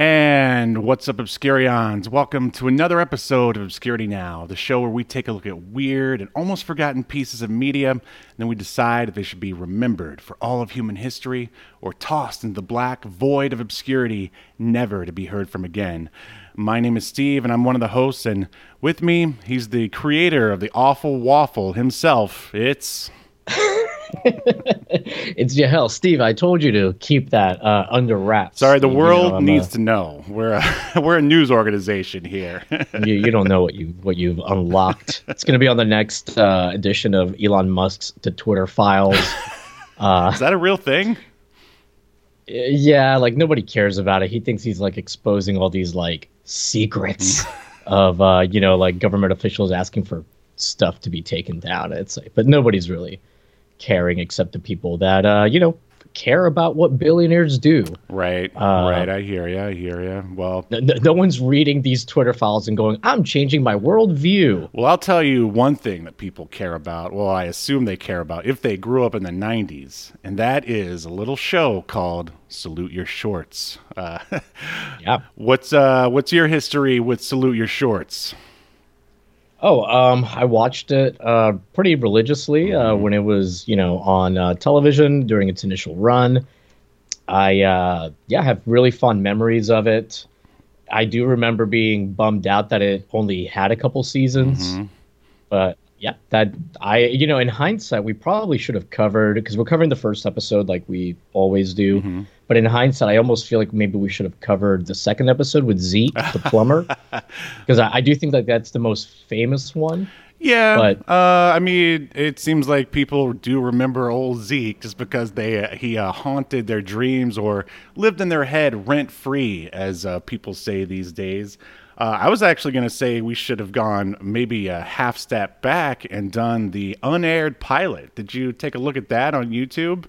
And what's up, Obscurions? Welcome to another episode of Obscurity Now, the show where we take a look at weird and almost forgotten pieces of media, and then we decide if they should be remembered for all of human history or tossed into the black void of obscurity, never to be heard from again. My name is Steve, and I'm one of the hosts, and with me, he's the creator of the Awful Waffle himself. It's. it's Yahel. Steve, I told you to keep that uh, under wraps. Sorry, the You world know, needs a- to know. We're a, we're a news organization here. you, you don't know what you what you've unlocked. It's going to be on the next uh, edition of Elon Musk's to Twitter files. Uh, Is that a real thing? yeah, like nobody cares about it. He thinks he's like exposing all these like secrets of uh, you know like government officials asking for stuff to be taken down. It's like, but nobody's really caring except the people that uh, you know care about what billionaires do. Right, Uh, right. I hear you. I hear you. Well, No, no, one's reading these Twitter files and going, "I'm changing my worldview." well, I'll tell you one thing that people care about. Well, I assume they care about if they grew up in the '90s, and that is a little show called "Salute Your Shorts." Uh, Yeah. what's uh, what's your history with "Salute Your Shorts"? Oh, um, I watched it uh, pretty religiously uh, when it was, you know, on uh, television during its initial run. I, uh, yeah, have really fond memories of it. I do remember being bummed out that it only had a couple seasons, but yeah, that I, you know, in hindsight, we probably should have covered because we're covering the first episode like we always do. But in hindsight, I almost feel like maybe we should have covered the second episode with Zeke, the plumber, because I, I do think like that's the most famous one. Yeah, But- uh, I mean, it seems like people do remember old Zeke just because they uh, he uh, haunted their dreams or lived in their head rent free, as uh, people say these days. Uh, I was actually going to say we should have gone maybe a half step back and done the unaired pilot. Did you take a look at that on YouTube?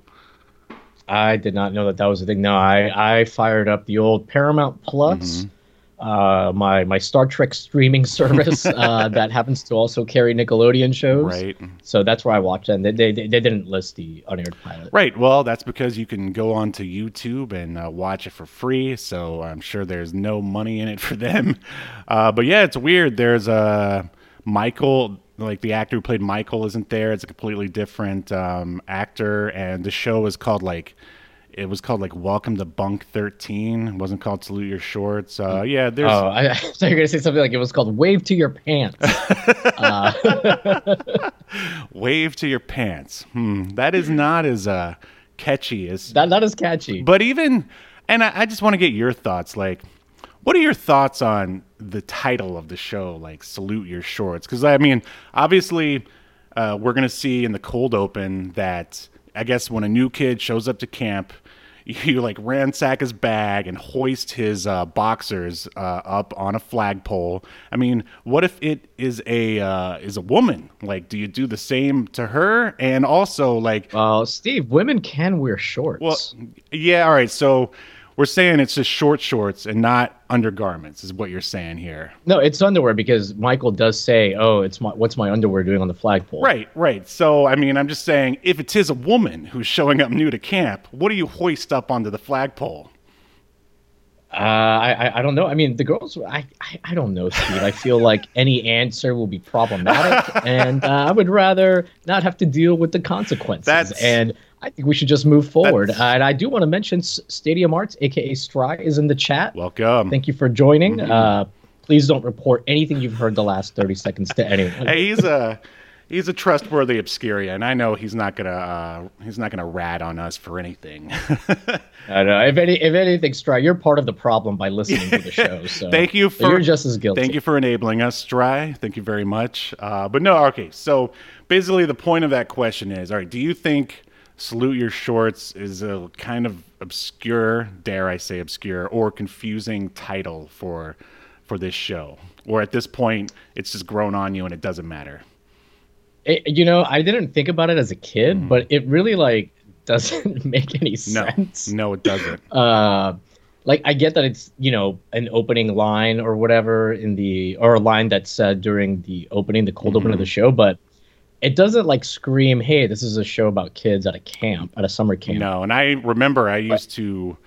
I did not know that that was a thing. No, I, I fired up the old Paramount Plus, uh, my my Star Trek streaming service uh, that happens to also carry Nickelodeon shows. Right. So that's where I watch them. They, they, they didn't list the unaired pilot. Right. Well, that's because you can go onto YouTube and uh, watch it for free. So I'm sure there's no money in it for them. Uh, but yeah, it's weird. There's uh, Michael, like the actor who played Michael, isn't there. It's a completely different um, actor, and the show is called like. It was called like Welcome to Bunk 13. It wasn't called Salute Your Shorts. Uh, yeah, there's Oh, I, I thought you were gonna say something like it was called "Wave to Your Pants." Wave to Your Pants. Hmm, that is not as uh, catchy as that as catchy. But even, and I, I just want to get your thoughts. Like, what are your thoughts on the title of the show? Like, salute your shorts. Because I mean, obviously, uh, we're gonna see in the cold open that I guess when a new kid shows up to camp. You like ransack his bag and hoist his uh, boxers uh, up on a flagpole. I mean, what if it is a uh, is a woman? Like, do you do the same to her? And also, like, Well, Steve, women can wear shorts. well, yeah, all right. So we're saying it's just short shorts and not undergarments, is what you're saying here. no, it's underwear because Michael does say, "Oh, it's my what's my underwear doing on the flagpole?" Right, right. So, I mean, I'm just saying if it is a woman who's showing up new to camp, what do you hoist up onto the flagpole? Uh, I, I don't know. I mean, the girls. I, I I don't know, Steve. I feel like any answer will be problematic, and uh, I would rather not have to deal with the consequences. That's- and I think we should just move forward. That's- and I do want to mention Stadium Arts, aka Stry, is in the chat. Welcome. Thank you for joining. Mm-hmm. Uh, please don't report anything you've heard the last thirty seconds to anyone. hey, he's a he's a trustworthy obscuria, and I know he's not gonna uh, he's not gonna rat on us for anything. I know. If any, if anything, Stry, you're part of the problem by listening to the show. So Thank you for you're just as guilty. Thank you for enabling us, Stry. Thank you very much. Uh, but no, okay. So basically, the point of that question is: All right, do you think Salute Your Shorts is a kind of obscure, dare I say obscure, or confusing title for for this show. Or at this point, it's just grown on you and it doesn't matter. It, you know, I didn't think about it as a kid, mm-hmm. but it really like doesn't make any sense. No, no, it doesn't. Uh, like I get that it's you know an opening line or whatever in the or a line that's said during the opening, the cold mm-hmm. open of the show, but it doesn't like scream, "Hey, this is a show about kids at a camp, at a summer camp." No, and I remember I used but, to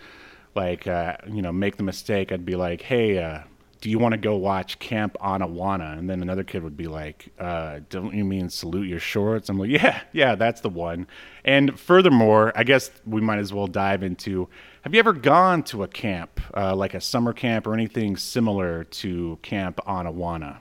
like uh, you know make the mistake. I'd be like, "Hey, uh, do you want to go watch Camp Anawanna?" And then another kid would be like, uh, "Don't you mean Salute Your Shorts?" I'm like, "Yeah, yeah, that's the one." And furthermore, I guess we might as well dive into. Have you ever gone to a camp, uh, like a summer camp or anything similar to Camp Anawanna?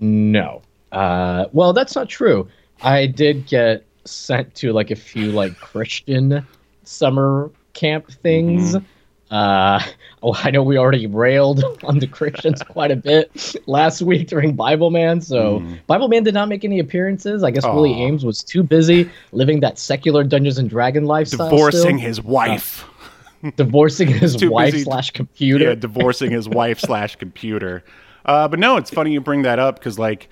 No. Uh, well, that's not true. I did get sent to like a few like Christian summer camp things. Mm-hmm. Uh, oh, I know we already railed on the Christians quite a bit last week during Bible Man. So mm. Bible Man did not make any appearances. I guess Aww. Willie Aames was too busy living that secular Dungeons and Dragon lifestyle. Divorcing still. his wife. Uh, divorcing his wife slash computer. Yeah, divorcing his wife slash computer. Uh, but no, it's funny you bring that up because like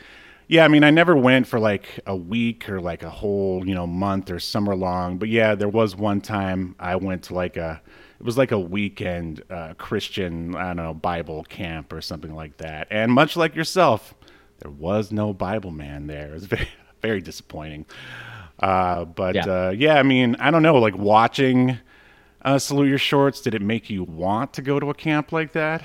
yeah, I mean, I never went for like a week or like a whole, you know, month or summer long. But yeah, there was one time I went to like a, it was like a weekend uh, Christian, I don't know, Bible camp or something like that. And much like yourself, there was no Bible man there. It was very, very disappointing. Uh, but yeah. Uh, yeah, I mean, I don't know, like watching uh, Salute Your Shorts, did it make you want to go to a camp like that?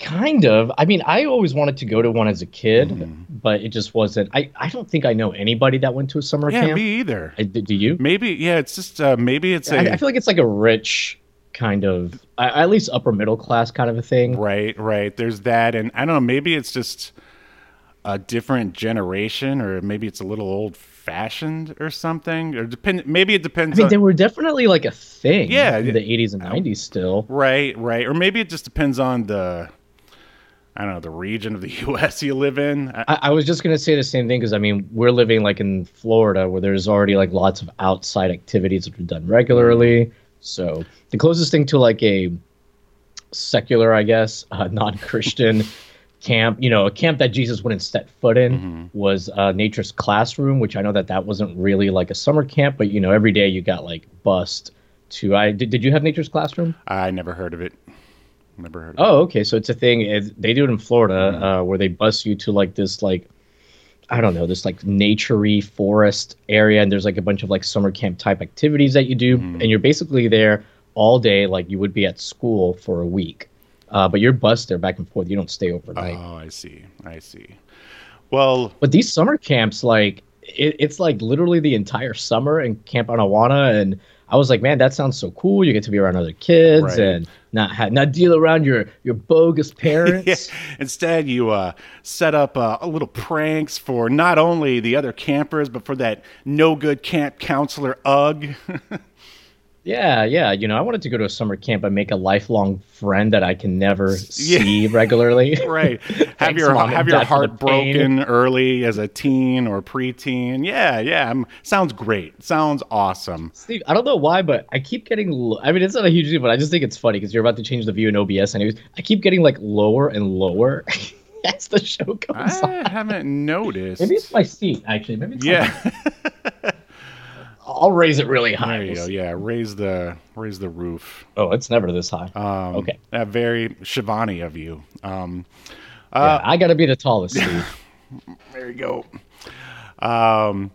Kind of. I mean, I always wanted to go to one as a kid, mm. but it just wasn't. I, I don't think I know anybody that went to a summer yeah, camp. me either. I, do you? Maybe. Yeah. It's just uh, maybe it's. A, I, I feel like it's like a rich kind of, at least upper middle class kind of a thing. Right. Right. There's that, and I don't know. Maybe it's just a different generation, or maybe it's a little old fashioned or something or depend maybe it depends I mean on, they were definitely like a thing yeah in the 80s and 90s still right right or maybe it just depends on the I don't know the region of the U.S. you live in. I, I was just gonna say the same thing because I mean we're living like in Florida where there's already like lots of outside activities that are done regularly. So the closest thing to like a secular, I guess, uh, non-Christian camp, you know, a camp that Jesus wouldn't set foot in mm-hmm. was uh, Nature's Classroom, which I know that that wasn't really like a summer camp, but you know, every day you got like bust to. I did. Did you have Nature's Classroom? I never heard of it. Never heard. oh, okay. So it's a thing. It, they do it in Florida, mm-hmm. uh, where they bus you to like this like I don't know this like naturey forest area, and there's like a bunch of like summer camp type activities that you do, mm-hmm. and you're basically there all day, like you would be at school for a week. Uh, but you're bus there back and forth. You don't stay overnight. Oh, I see. I see. Well, but these summer camps, like it, it's like literally the entire summer in Camp Anawanna, and I was like, man, that sounds so cool. You get to be around other kids right. and not ha- not deal around your your bogus parents. yeah. Instead, you uh, set up uh, a little pranks for not only the other campers, but for that no good camp counselor Ugg. Yeah, yeah. You know, I wanted to go to a summer camp and make a lifelong friend that I can never see regularly. right. have your have your heart broken early as a teen or preteen. Yeah, yeah. I'm, sounds great. Sounds awesome. Steve, I don't know why, but I keep getting. Lo- I mean, it's not a huge deal, but I just think it's funny because you're about to change the view in OBS, anyways. I keep getting like lower and lower. as the show goes I on. haven't noticed. Maybe it's my seat, actually. Maybe yeah. I'll raise it really high. There you we'll go. Yeah, raise the raise the roof. Oh, it's never this high. Um, okay. That very Shivani of you. Um, uh, yeah, I got to be the tallest. there you go. Um,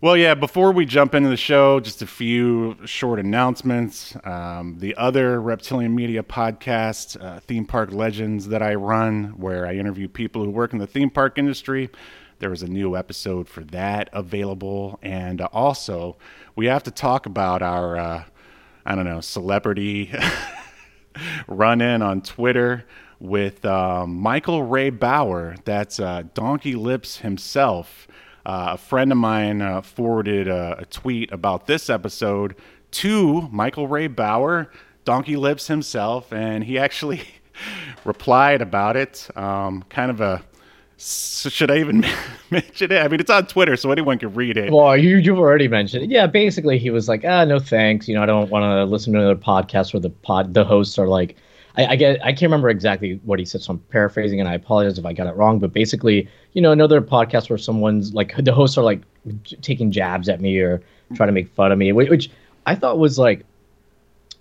well, yeah. Before we jump into the show, just a few short announcements. Um, the other Reptilian Media podcast, uh, Theme Park Legends, that I run, where I interview people who work in the theme park industry. There was a new episode for that available, and uh, also we have to talk about our, uh, I don't know, celebrity run in on Twitter with um, Michael Ray Bower. That's uh, Donkey Lips himself. Uh, a friend of mine uh, forwarded a, a, tweet about this episode to Michael Ray Bower, Donkey Lips himself, and he actually replied about it. Um, kind of a So should I even mention it? I mean, it's on Twitter, so anyone can read it. Well, you you've already mentioned it. Yeah, basically, he was like, ah, no thanks. You know, I don't want to listen to another podcast where the pod the hosts are like, I, I get I can't remember exactly what he said, so I'm paraphrasing, and I apologize if I got it wrong. But basically, you know, another podcast where someone's like the hosts are like taking jabs at me or trying to make fun of me, which I thought was like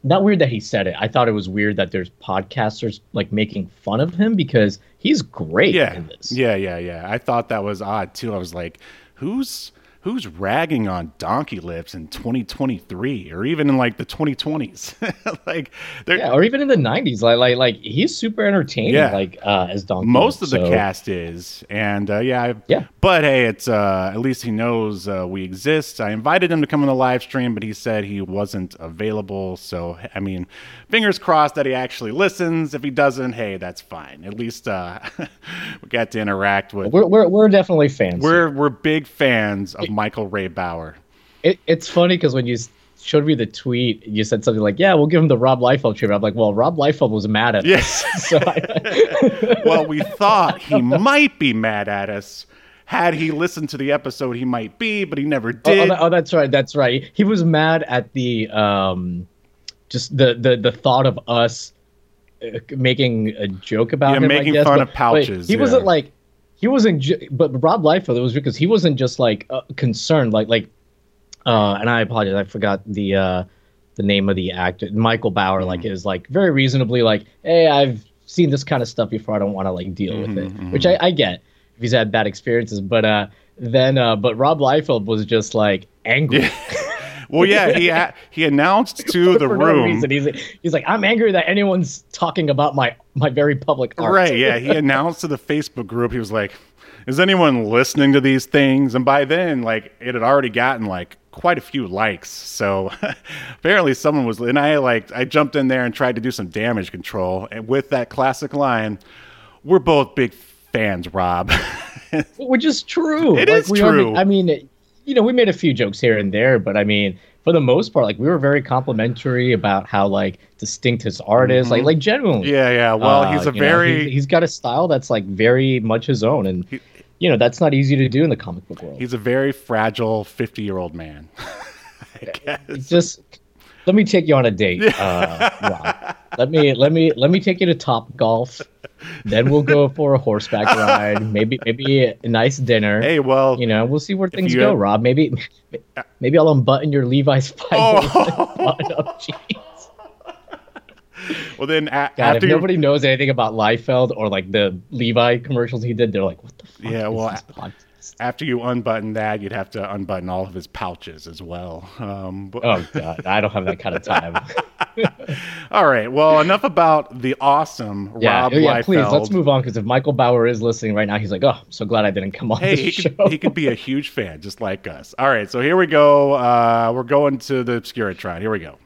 not weird that he said it. I thought it was weird that there's podcasters like making fun of him because he's great yeah. in this. Yeah, yeah, yeah. I thought that was odd too. I was like, who's who's ragging on donkey lips in 2023 or even in like the 2020s like yeah or even in the 90s like like like he's super entertaining yeah. like uh as donkey most of the so. cast is and uh yeah I, yeah but hey it's uh at least he knows uh, we exist i invited him to come on the live stream but he said he wasn't available so i mean fingers crossed that he actually listens if he doesn't hey that's fine at least uh we got to interact with we're we're, we're definitely fans we're we're big fans of Michael Ray Bower. It, it's funny because when you showed me the tweet, you said something like, "Yeah, we'll give him the Rob Liefeld treatment." I'm like, "Well, Rob Liefeld was mad at yes. us." so I... well, we thought he might be mad at us. Had he listened to the episode, he might be, but he never did. Oh, oh, oh that's right. That's right. He was mad at the um, just the the the thought of us uh, making a joke about yeah, him. making guess, fun but, of pouches. he yeah. wasn't like he wasn't ju- but rob liefeld it was because he wasn't just like uh, concerned like like uh and i apologize i forgot the uh the name of the actor michael bower mm-hmm. like is like very reasonably like hey i've seen this kind of stuff before i don't want to like deal mm-hmm, with it mm-hmm. which I, I get if he's had bad experiences but uh then uh but rob liefeld was just like angry yeah. Well, yeah, he he announced to the room. He's, he's like, I'm angry that anyone's talking about my my very public art. Right? Yeah, he announced to the Facebook group. He was like, "Is anyone listening to these things?" And by then, like, it had already gotten like quite a few likes. So apparently, someone was. And I like I jumped in there and tried to do some damage control, and with that classic line, "We're both big fans, Rob." Which is true. It like, is true. Are, I mean you know, we made a few jokes here and there, but I mean, for the most part, like we were very complimentary about how like distinct his art is, mm-hmm. like like genuinely. Yeah, yeah. Well, uh, he's a very know, he, has got a style that's like very much his own, and he, you know that's not easy to do in the comic book world. He's a very fragile fifty-year-old man. I guess. Just let me take you on a date, uh, Let me let me let me take you to Top Golf. Then we'll go for a horseback ride. Maybe maybe a nice dinner. Hey, well, you know, we'll see where things go. Rob. Maybe maybe I'll unbutton your Levi's pipe. Oh. well, then a- God, if nobody knows anything about Liefeld or like the Levi commercials he did, they're like, "What the fuck?" Yeah, well, after you unbutton that, you'd have to unbutton all of his pouches as well. Um, but... oh God, I don't have that kind of time. all right, well, enough about the awesome yeah, Rob yeah, Liefeld. Please, let's move on because if Michael Bower is listening right now, he's like, "Oh, I'm so glad I didn't come on." Hey, he show. could, he could be a huge fan, just like us. All right, so here we go. Uh, we're going to the Obscuratron. Here we go.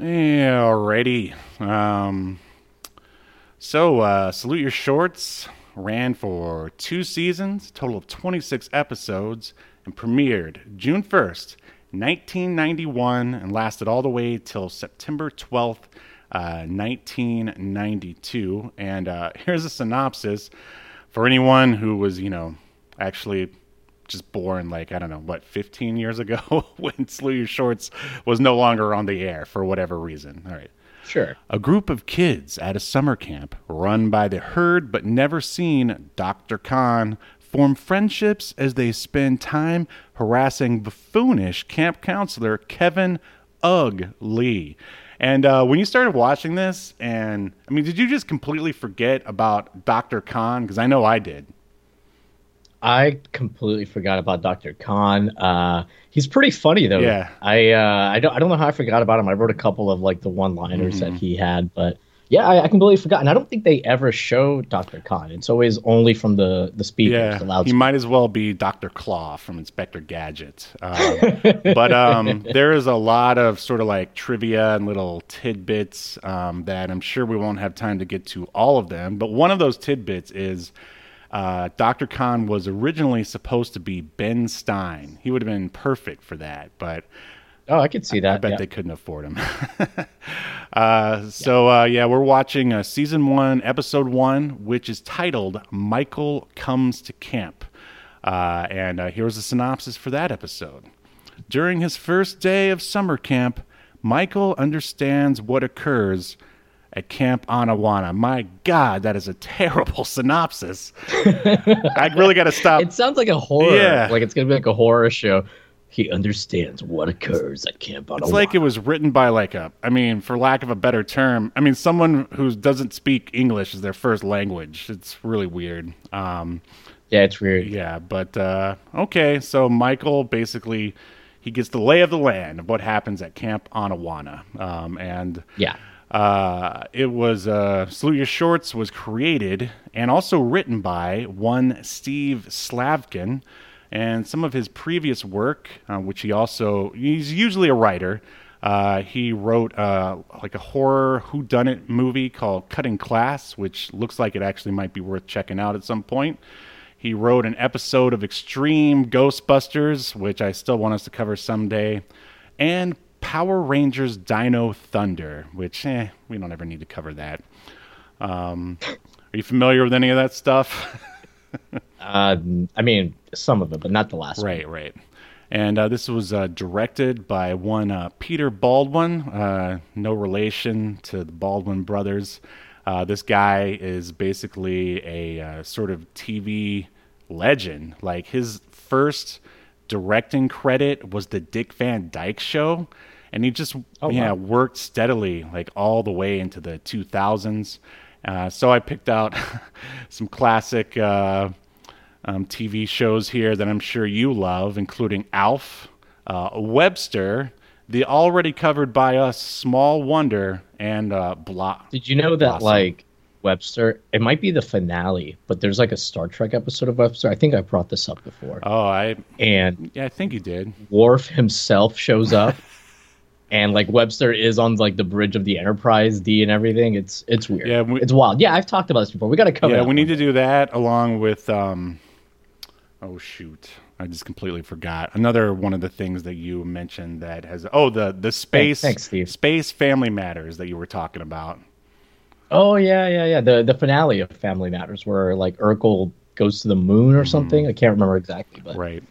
Alrighty. Um, so, uh, Salute Your Shorts ran for two seasons, total of 26 episodes, and premiered June 1st, 1991, and lasted all the way till September 12th, uh, 1992. And uh, here's a synopsis for anyone who was, you know, actually just born like I don't know what 15 years ago when Your Shorts was no longer on the air for whatever reason. All right. Sure. A group of kids at a summer camp run by the heard but never seen Dr. Khan form friendships as they spend time harassing buffoonish camp counselor Kevin Ugg Lee. And uh, when you started watching this, and I mean, did you just completely forget about Dr. Khan? Because I know I did. I completely forgot about Dr. Khan. Uh, he's pretty funny though. Yeah. I uh, I don't I don't know how I forgot about him. I wrote a couple of like the one-liners mm-hmm. that he had, but yeah, I, I, completely forgot. And I don't think they ever show Dr. Khan. It's always only from the the speakers. Yeah, the he might as well be Dr. Claw from Inspector Gadget. Um, but um, there is a lot of sort of like trivia and little tidbits um, that I'm sure we won't have time to get to all of them. But one of those tidbits is Uh, Dr. Khan was originally supposed to be Ben Stein. He would have been perfect for that, but Oh, I could see that. I bet yeah. they couldn't afford him. uh, so uh, yeah, we're watching uh, season one, episode one, which is titled "Michael Comes to Camp," uh, and uh, here's a synopsis for that episode. During his first day of summer camp, Michael understands what occurs at Camp Anawanna. My God, that is a terrible synopsis. I really got to stop. It sounds like a horror. Yeah. Like it's gonna be like a horror show. He understands what occurs at Camp Ottawa. It's like it was written by like a, I mean, for lack of a better term, I mean, someone who doesn't speak English as their first language. It's really weird. Um, yeah, it's weird. yeah, but uh, okay. So Michael basically he gets the lay of the land of what happens at Camp Anawanna, um, and Yeah. Uh, it was uh, Salute Your Shorts was created and also written by one Steve Slavkin, and some of his previous work, uh, which he also he's usually a writer. Uh, he wrote uh, like a horror whodunit movie called Cutting Class, which looks like it actually might be worth checking out at some point. He wrote an episode of Extreme Ghostbusters, which I still want us to cover someday, and Power Rangers Dino Thunder, which eh, we don't ever need to cover that. Um, are you familiar with any of that stuff? Uh, I mean, some of it, but not the last one. right, right. And uh, this was uh, directed by one uh, Peter Baldwin, uh, no relation to the Baldwin brothers. Uh, this guy is basically a uh, sort of TV legend. Like his first directing credit was the Dick Van Dyke Show, and he just Oh, yeah wow. worked steadily like all the way into the 2000s. Uh, so I picked out some classic uh, um, TV shows here that I'm sure you love, including Alf, uh, Webster, the already covered by us Small Wonder, and uh, Blah. Did you know that Awesome. like Webster? It might be the finale, but there's like a Star Trek episode of Webster. I think I brought this up before. Oh, I and yeah, I think you did. Worf himself shows up, and like Webster is on like the bridge of the Enterprise D and everything. It's it's weird. Yeah, we- it's wild. Yeah, I've talked about this before. We got to cover. yeah, we need to do that along with. Um, oh shoot, I just completely forgot another one of the things that you mentioned that has. Oh, the the space thanks, Steve. space family matters that you were talking about. Oh yeah, yeah, yeah. The the finale of Family Matters, where like Urkel goes to the moon or something. I can't remember exactly, but. Right.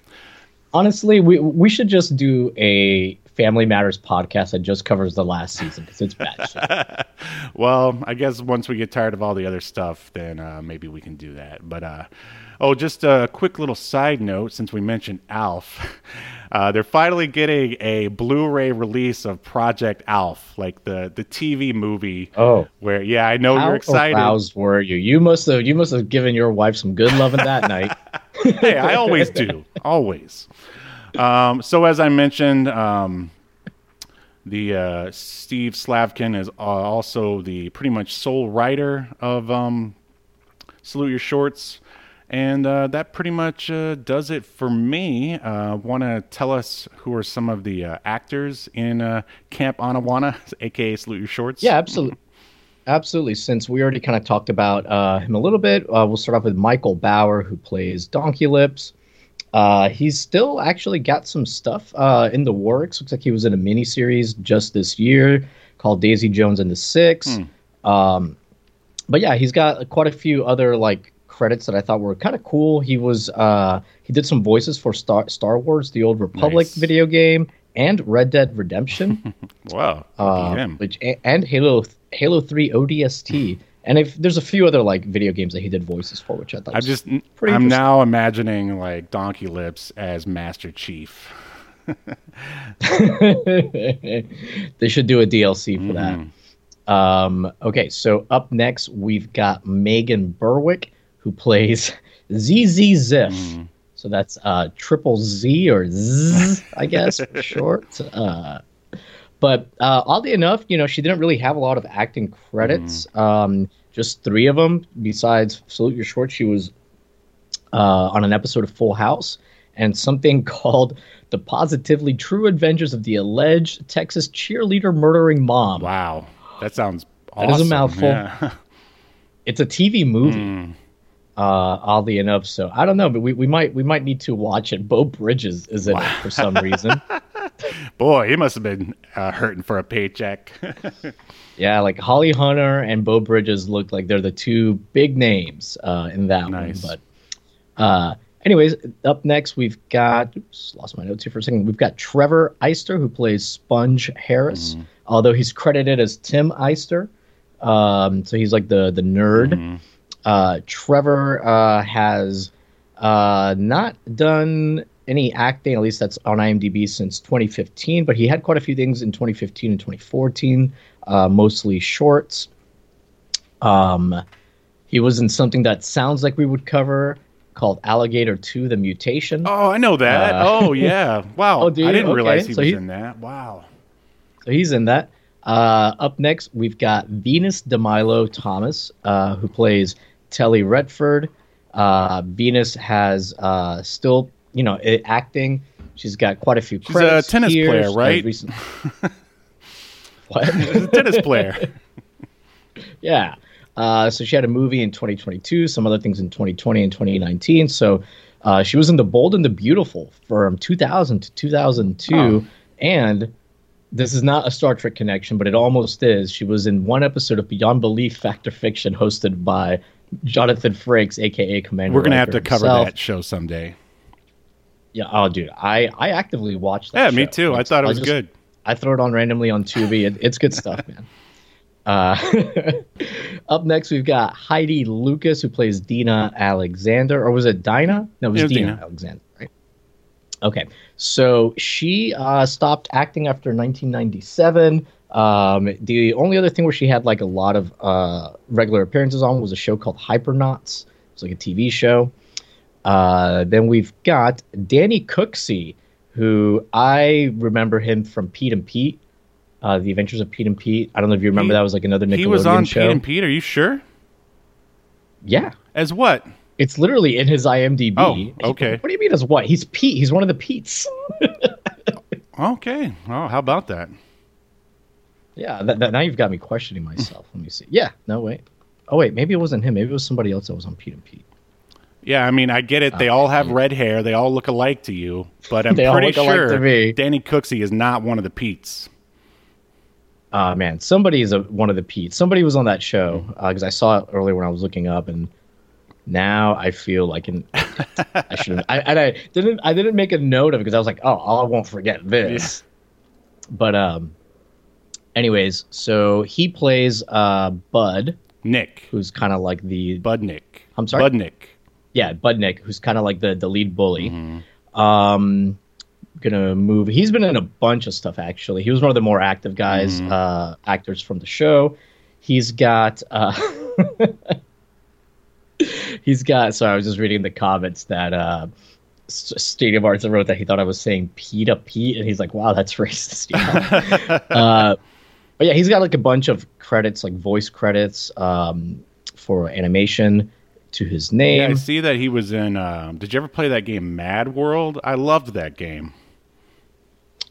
honestly, we we should just do a Family Matters podcast that just covers the last season because it's bad. well, I guess once we get tired of all the other stuff, then uh, maybe we can do that. But uh, oh, just a quick little side note since we mentioned Alf, uh, they're finally getting a Blu-ray release of Project Alf, like the the TV movie. Oh. where yeah, I know How you're excited. aroused were you? You must have you must have given your wife some good loving that night. hey, I always do, always. Um, so as I mentioned, um, the uh, Steve Slavkin is uh, also the pretty much sole writer of um, Salute Your Shorts, and uh, that pretty much uh, does it for me. Uh, Want to tell us who are some of the uh, actors in uh, Camp Anawanna, aka Salute Your Shorts? Yeah, absolutely. Absolutely. Since we already kind of talked about him a little bit, we'll start off with Michael Bower, who plays Donkey Lips. Uh, he's still actually got some stuff uh, in the works. Looks like he was in a miniseries just this year called Daisy Jones and the Six. Um, but yeah, he's got quite a few other like credits that I thought were kind of cool. He was uh, he did some voices for Star Star Wars: The Old Republic Nice. video game and Red Dead Redemption. Wow. uh, which and Halo Halo Three ODST, and if there's a few other like video games that he did voices for, which I thought I'm was just I'm now imagining like Donkey Lips as Master Chief. they should do a DLC for Mm-hmm. that. Um, okay, so up next we've got Megan Berwick who plays ZZ Ziff. Mm-hmm. So that's uh, triple Z or Z, I guess for short. Uh, but uh, oddly enough, you know, she didn't really have a lot of acting credits. Um, just three of them. Besides Salute Your Short, she was uh, on an episode of Full House and something called The Positively True Adventures of the Alleged Texas Cheerleader Murdering Mom. Wow, that sounds That is a mouthful. Yeah. It's a TV movie. Uh, oddly enough, so I don't know, but we, we might we might need to watch it. Beau Bridges is in it for some reason. Boy, he must have been uh, hurting for a paycheck. Yeah, like Holly Hunter and Beau Bridges look like they're the two big names uh, in that Nice. one. But, uh, anyways, up next we've got. Oops, lost my notes here for a second. We've got Trevor Eyster who plays Sponge Harris, Mm-hmm. although he's credited as Tim Eyster. Um, so he's like the the nerd. Mm-hmm. Uh, Trevor uh, has uh, not done any acting, at least that's on IMDb since 2015, but he had quite a few things in 2015 and 2014, uh, mostly shorts. Um, he was in something that sounds like we would cover called Alligator 2 The Mutation. oh, I know that. Uh, oh, yeah. Wow. Oh, do I didn't realize he so was he- in that. Wow. So he's in that. Uh, up next, we've got Venus DeMilo Thomas, uh, who plays Telly Redford. Uh, Venus has uh, still, you know, acting. She's got quite a few credits. She's a tennis here. player, right? recent- what? Tennis player. yeah. Uh, so she had a movie in 2022, some other things in 2020 and 2019. So uh, she was in The Bold and the Beautiful from 2000 to 2002. Oh. And this is not a Star Trek connection, but it almost is. She was in one episode of Beyond Belief Fact or Fiction hosted by Jonathan Frakes, aka Commander. We're going to have to cover himself. that show someday. Yeah, oh, dude, I, I actively watched that. Yeah, me show. too. I thought it was just- good. I throw it on randomly on Tubi. It, it's good stuff, man. Uh, up next, we've got Heidi Lucas, who plays Dina Alexander, or was it Dinah? No, it was, It was Dina, Dina. Alexander, right? Okay, so she uh, stopped acting after 1997. Um, the only other thing where she had like a lot of uh, regular appearances on was a show called Hypernauts. It's like a TV show. Uh, then we've got Danny Cooksey, who I remember him from Pete and Pete, uh, The Adventures of Pete and Pete. I don't know if you remember He- that was like another Nickelodeon show. He was on show. Pete and Pete. Are you sure? Yeah, As what? it's literally in his IMDb. Oh, okay. What do you mean as what? He's Pete. He's one of the Pete's. Okay. Oh, how about that? yeah, that, that, now you've got me questioning myself. Let me see. Yeah, no wait. Oh wait, maybe it wasn't him. Maybe it was somebody else that was on Pete and Pete. Yeah, I mean, I get it. They all have red hair. They all look alike to you, but I'm They all pretty look alike sure to me. Danny Cooksey is not one of the Pete's. Uh, man, somebody is a, one of the Pete's. Somebody was on that show Mm-hmm. because I saw it earlier when I was looking up, and now I feel like an I should. I and I didn't. I didn't make a note of it because I was like, oh, I won't forget this. But um, anyways, so he plays uh Bud, Nick. who's kind of like the Budnick. I'm sorry? Budnick. Yeah Budnick, who's kind of like the the lead bully. Mm-hmm. Um, gonna move. He's been in a bunch of stuff actually. He was one of the more active guys, Mm-hmm. uh, actors from the show. He's got. Uh, he's got. Sorry, I was just reading the comments that uh, S- Stadium Arts wrote that he thought I was saying Pete up Pete, and he's like, "Wow, that's racist." Yeah. uh, but yeah, he's got like a bunch of credits, like voice credits um, for animation to his name. Yeah, I see that he was in. Um, did you ever play that game Mad World? I loved that game.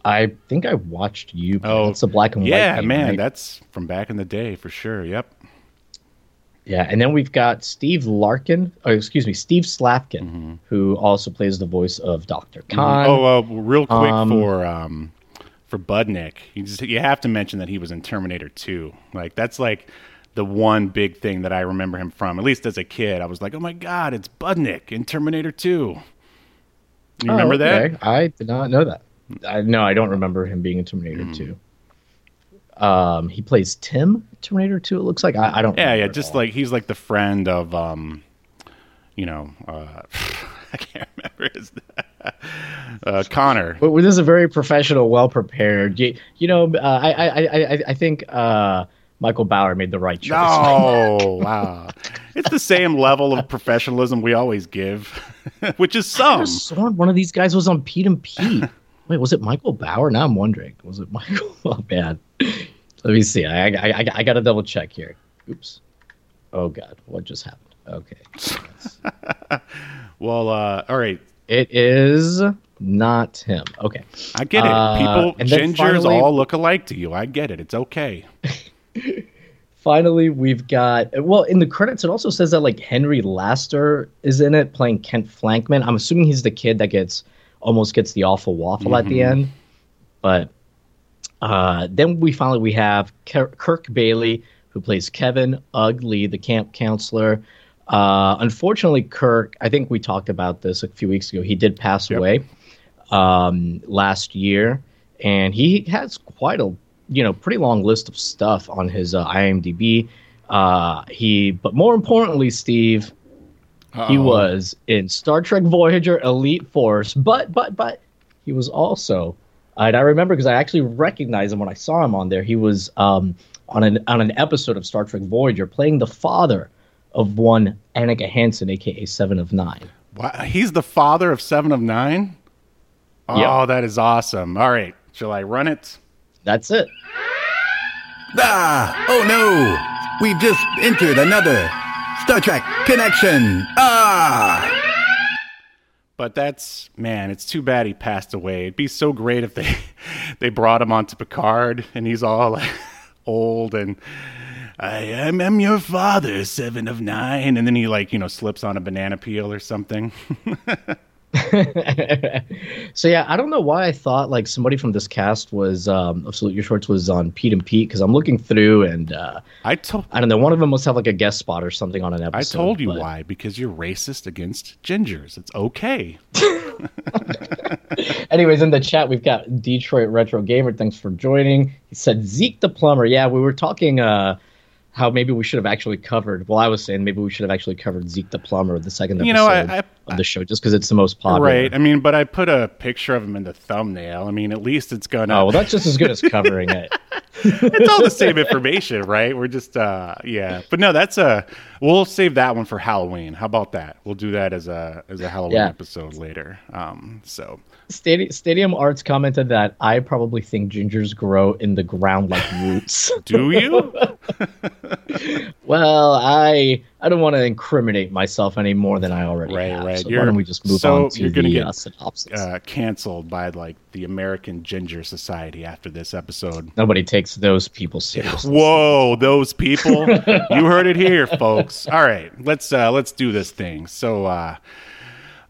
I think I watched you. Play. Oh, it's a black and white. Yeah, man, right? that's from back in the day for sure. Yep. Yeah, and then we've got Steve Larkin, or excuse me, Steve Slavkin, Mm-hmm. who also plays the voice of Doctor Khan. oh, uh, real quick um, for um, for Budnick, you just you have to mention that he was in Terminator 2. Like that's like the one big thing that I remember him from. At least as a kid, I was like, "Oh my god, it's Budnick in Terminator 2." You Oh, remember okay. that? I did not know that. I no, I don't remember him being in Terminator Mm-hmm. Two. Um, he plays Tim Terminator Two. It looks like I, I don't. Yeah, yeah, just like he's like the friend of um, you know, uh, I can't remember his uh, Connor. But this is a very professional, well prepared. You, you know, uh, I, I, I, I- I think uh, Michael Bower made the right choice. Oh wow! It's the same level of professionalism we always give, which is I some. sworn one of these guys was on Pete and Pete. Wait, was it Michael Bower? Now I'm wondering. Was it Michael? Oh man. Let me see. I, I, I, I got to double check here. Oops. Oh god, what just happened? Okay. Well, uh, all right, It is not him. Okay. I get it. Uh, People, then gingers finally- all look alike to you. I get it. It's okay. finally we've got well in the credits it also says that like henry laster is in it playing kent flankman i'm assuming he's the kid that gets almost gets the awful waffle at the end but uh, then we finally we have Kirk, Kirk Baily who plays Kevin Ugly, the camp counselor. Uh, unfortunately, Kirk, I think we talked about this a few weeks ago. He did pass Yep. away um, last year, and he has quite a you know pretty long list of stuff on his uh, IMDb. Uh, he, but more importantly, Steve, he Uh-oh. was in Star Trek Voyager Elite Force, but but but he was also, and I remember because I actually recognized him when I saw him on there. He was um, on an on an episode of Star Trek Voyager playing the father of one Annika Hansen, aka Seven of Nine. Wow, he's the father of Seven of Nine. Oh, Yep. that is awesome. All right, shall I run it? That's it. Ah! Oh no! We've just entered another Star Trek connection. Ah! But that's man, it's too bad he passed away. It'd be so great if they they brought him onto Picard and he's all like, old and I am am your father, seven of nine, and then he like you know slips on a banana peel or something. so yeah, I don't know why I thought like somebody from this cast was um, of Salute Your Shorts was on Pete and Pete because I'm looking through and uh, I told I don't know one of them must have like a guest spot or something on an episode. I told you but- why because you're racist against gingers. It's okay. Anyways, in the chat we've got Detroit Retro Gamer. Thanks for joining. He said Zeke the plumber. Yeah, we were talking uh, how maybe we should have actually covered. Well, I was saying maybe we should have actually covered Zeke the plumber the second episode You know, I- I- of the show just because it's the most popular. Right. I mean, but I put a picture of him in the thumbnail. I mean, at least it's gonna. Oh well, that's just as good as covering it. it's all the same information, right? We're just, uh, yeah. But no, that's a. We'll save that one for Halloween. How about that? We'll do that as a as a Halloween Yeah. episode later. Um, so Stadium, Stadium Arts commented that I probably think gingers grow in the ground like roots. do you? well, I I don't want to incriminate myself any more than I already Right, have. right. So You're- why don't we just move so on to you're gonna the get, uh, synopsis? uh, canceled by like the American Ginger Society after this episode. Nobody takes those people seriously. Whoa, those people! you heard it here, folks. All right, let's uh, let's do this thing. So uh,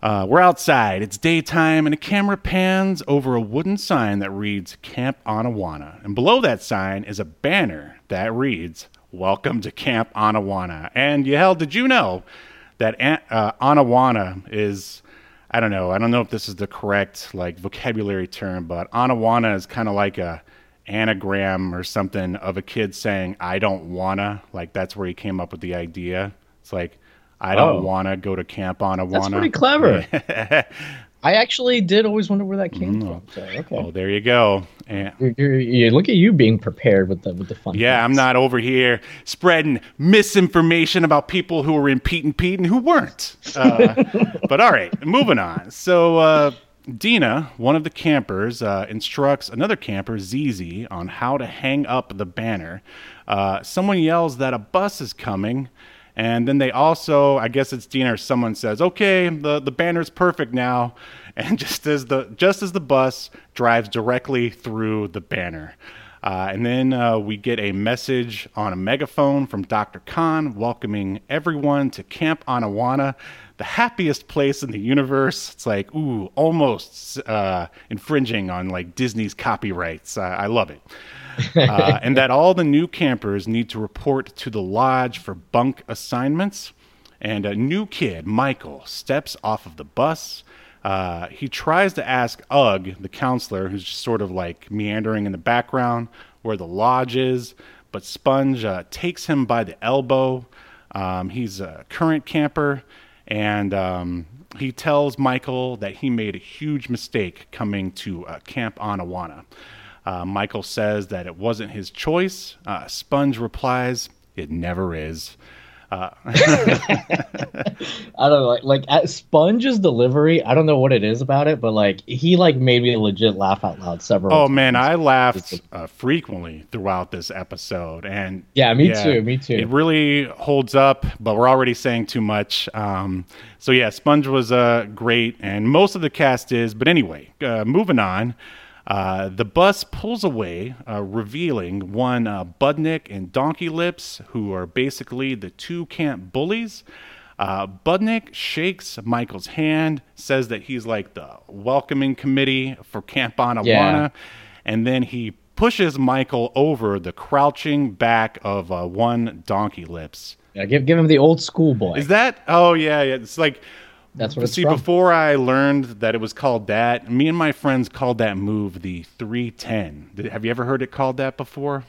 uh, we're outside. It's daytime, and a camera pans over a wooden sign that reads Camp Anawanna, and below that sign is a banner that reads Welcome to Camp Anawanna. And Yahel, did you know that uh, Anawanna is I don't know. I don't know if this is the correct like vocabulary term, but Anawanna is kind of like a anagram or something of a kid saying I don't wanna. Like that's where he came up with the idea. It's like I don't Oh. wanna go to camp Anawanna. That's pretty clever. I actually did always wonder where that came from. So, okay. oh, there you go. And You're, you're, you look at you being prepared with the with the fun. yeah, I'm not over here spreading misinformation about people who were in Pete and Pete and who weren't. Uh, but all right, moving on. So uh, Dina, one of the campers, uh, instructs another camper, Zizi, on how to hang up the banner. Uh, someone yells that a bus is coming. And then they also, I guess it's Dina or someone says, "Okay, the the banner's perfect now." And just as the just as the bus drives directly through the banner, uh, and then uh, we get a message on a megaphone from Dr. Khan welcoming everyone to Camp Anawanna, the happiest place in the universe. It's like, ooh, almost uh, infringing on like Disney's copyrights. I love it. Uh, and that all the new campers need to report to the lodge for bunk assignments. And a new kid, Michael, steps off of the bus. Uh, he tries to ask Ugg, the counselor, who's just sort of like meandering in the background, where the lodge is. But Sponge uh, takes him by the elbow. Um, he's a current camper, and um, he tells Michael that he made a huge mistake coming to uh, Camp Anawanna. Uh, Michael says that it wasn't his choice. Uh, Sponge replies, "It never is." I don't know, like like at Sponge's delivery. I don't know what it is about it, but like he like made me legit laugh out loud several. Oh times. man, I laughed uh, frequently throughout this episode, and Yeah, me too, me too. It really holds up, but we're already saying too much. Um, so yeah, Sponge was uh, great, and most of the cast is. But anyway, uh, moving on. Uh, the bus pulls away, uh, revealing one uh, Budnick and Donkey Lips, who are basically the two camp bullies. Uh, Budnick shakes Michael's hand, says that he's like the welcoming committee for Camp Anawanna, Yeah. and then he pushes Michael over the crouching back of uh, one Donkey Lips. Yeah, give give him the old school boy. Is that? Oh yeah, yeah. It's like That's what it's see. from. Before I learned that it was called that, me and my friends called that move the three ten. Have you ever heard it called that before?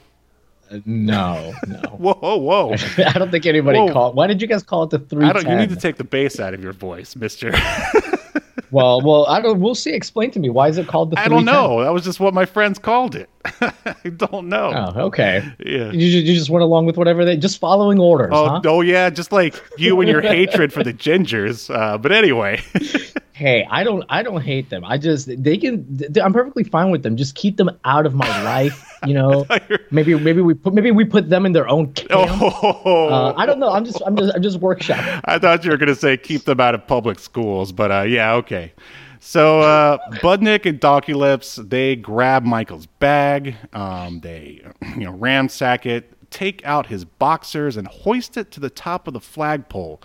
Uh, no, no. Whoa, whoa, whoa! I don't think anybody Whoa. called. Why did you guys call it the three? I don't. You need to take the bass out of your voice, Mister. well, well, I don't. We'll see. Explain to me why is it called the? I don't 310? know. That was just what my friends called it. I don't know. Oh, okay. Yeah. You, you just went along with whatever they just following orders, Oh, huh? oh yeah, just like you and your hatred for the gingers. Uh, but anyway, Hey, I don't. I don't hate them. I just they can. th- I'm perfectly fine with them. Just keep them out of my life. You know. maybe maybe we put maybe we put them in their own camp. oh, Uh, I don't know. I'm just I'm just I'm just workshopping. I thought you were going to say keep them out of public schools, but uh, yeah, okay. So uh, Budnick and Donkey Lips they grab Michael's bag, um, they you know ransack it, take out his boxers, and hoist it to the top of the flagpole.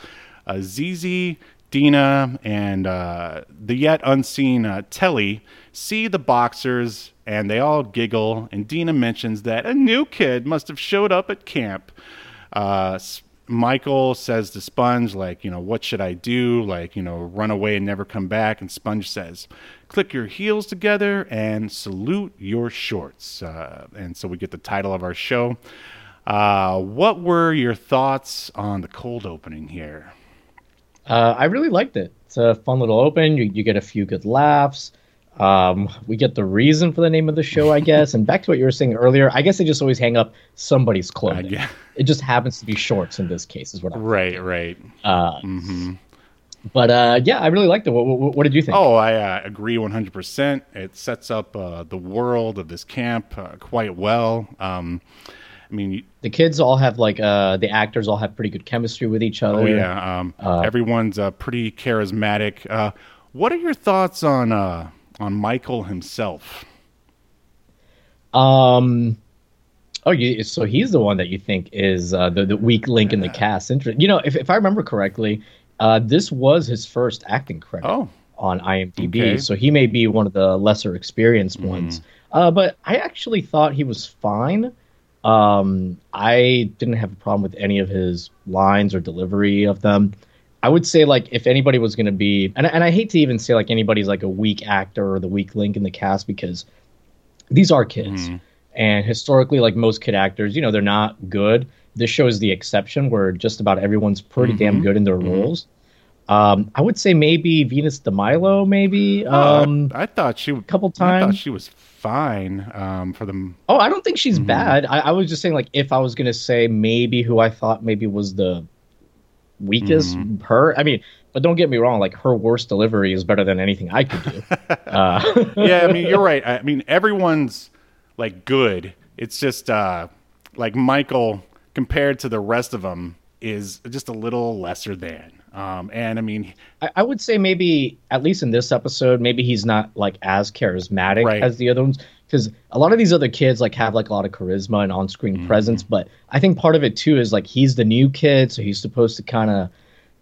Uh, ZZ, Dina, and uh, the yet unseen uh, Telly see the boxers, and they all giggle. And Dina mentions that a new kid must have showed up at camp. Uh, Michael says to Sponge, like, you know, what should I do? Like, you know, run away and never come back. And Sponge says, click your heels together and salute your shorts. Uh, and so we get the title of our show. Uh, what were your thoughts on the cold opening here? Uh, I really liked it. It's a fun little open. You, you get a few good laughs. Um, we get the reason for the name of the show, I guess. and back to what you were saying earlier, I guess they just always hang up somebody's clothing. yeah. It just happens to be shorts in this case, is what I'm. Right, right. Uh, But uh, yeah, I really liked it. What, what, what did you think? Oh, I uh, agree 100%. It sets up uh, the world of this camp uh, quite well. Um, I mean, you- The kids all have like uh, the actors all have pretty good chemistry with each other. Oh yeah, um, everyone's uh, pretty charismatic. Uh, what are your thoughts on uh, on Michael himself? Um. Oh, you, so he's the one that you think is uh, the the weak link in the cast. Inter- you know, if if I remember correctly, uh, this was his first acting credit Oh, on IMDb, Okay. So he may be one of the lesser experienced ones. Uh, but I actually thought he was fine. Um, I didn't have a problem with any of his lines or delivery of them. I would say like if anybody was going to be, and and I hate to even say like anybody's like a weak actor or the weak link in the cast because these are kids, and historically, like most kid actors, you know, they're not good. This show is the exception where just about everyone's pretty damn good in their roles. Um, I would say maybe Venus de Milo, maybe. Um, Uh, I thought she couple times. I thought she was fine um, for the. Oh, I don't think she's bad. I, I was just saying, like, if I was gonna say maybe who I thought maybe was the weakest, her. I mean, but don't get me wrong. Like, her worst delivery is better than anything I could do. uh, yeah, I mean you're right. I mean everyone's like good. It's just uh, like Michael compared to the rest of them is just a little lesser than. Um, and I mean, I, I would say maybe at least in this episode, maybe he's not like as charismatic Right. as the other ones because a lot of these other kids like have like a lot of charisma and on-screen Mm-hmm. presence. But I think part of it too is like he's the new kid, so he's supposed to kind of,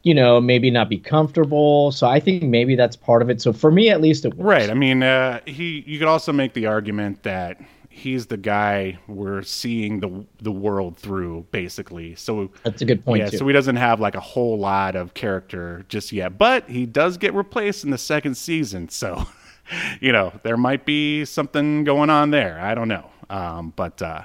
you know, maybe not be comfortable. So I think maybe that's part of it. So for me, at least, it works. Right. I mean, uh, he. You could also make the argument that he's the guy we're seeing the the world through, basically. So That's a good point yeah, too. so he doesn't have like a whole lot of character just yet, but he does get replaced in the second season. So, you know, there might be something going on there. I don't know. Um, but uh,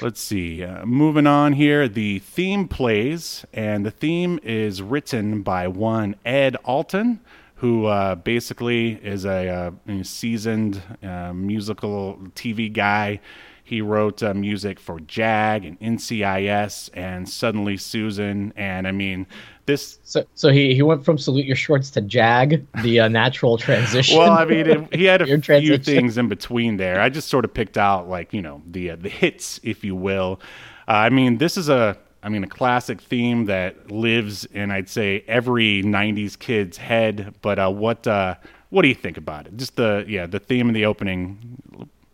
let's see. Uh, moving on here, the theme plays, and the theme is written by one Ed Alton. Who uh, basically is a, uh, a seasoned uh, musical TV guy. He wrote uh, music for JAG and NCIS and Suddenly Susan. And I mean, this. So, so he, he went from salute your shorts to jag, the uh, natural transition. Well, I mean, it, he had a few transition. things in between there. I just sort of picked out, like, you know, the uh, the hits, if you will. Uh, I mean, this is a. I mean, a classic theme that lives in, I'd say, every '90s kid's head. But uh, what uh, what do you think about it? Just the yeah, the theme of the opening.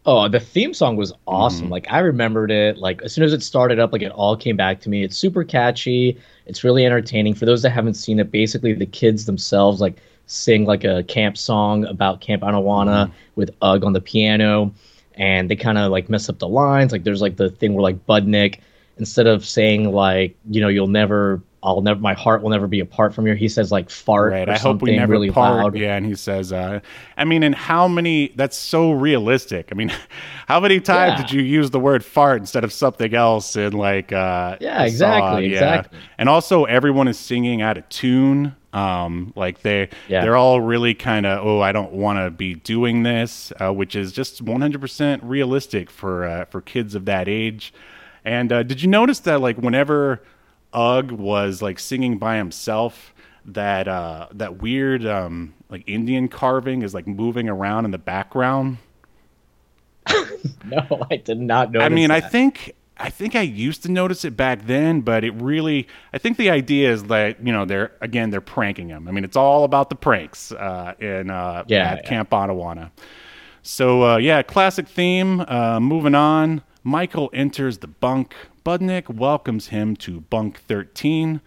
Oh, the theme song was awesome. Mm-hmm. Like I remembered it. Like as soon as it started up, like it all came back to me. It's super catchy. It's really entertaining. For those that haven't seen it, basically the kids themselves like sing like a camp song about Camp Anawanna mm-hmm. with Ugg on the piano, and they kind of like mess up the lines. Like there's like the thing where like Budnick, instead of saying like you know you'll never I'll never, my heart will never be apart from you. He says like fart Right. or I hope something we never really part. loud. Yeah, and he says, uh, I mean, and how many? That's so realistic. I mean, how many times Yeah. did you use the word fart instead of something else in like? Uh, Yeah, exactly. Yeah. exactly. And also, everyone is singing out of tune. Um, like they, Yeah. they're all really kind of, oh, I don't want to be doing this, uh, which is just 100% realistic for uh, for kids of that age. And uh, did you notice that like whenever Ugg was like singing by himself, that uh, that weird um, like Indian carving is like moving around in the background? No, I did not know. I mean, I think I think I used to notice it back then, but it really I think the idea is that you know they're again they're pranking him. I mean, it's all about the pranks uh, in uh, Yeah, at yeah. Camp Anawanna. So uh, yeah, classic theme. Uh, moving on, Michael enters the bunk. Budnick welcomes him to bunk thirteen.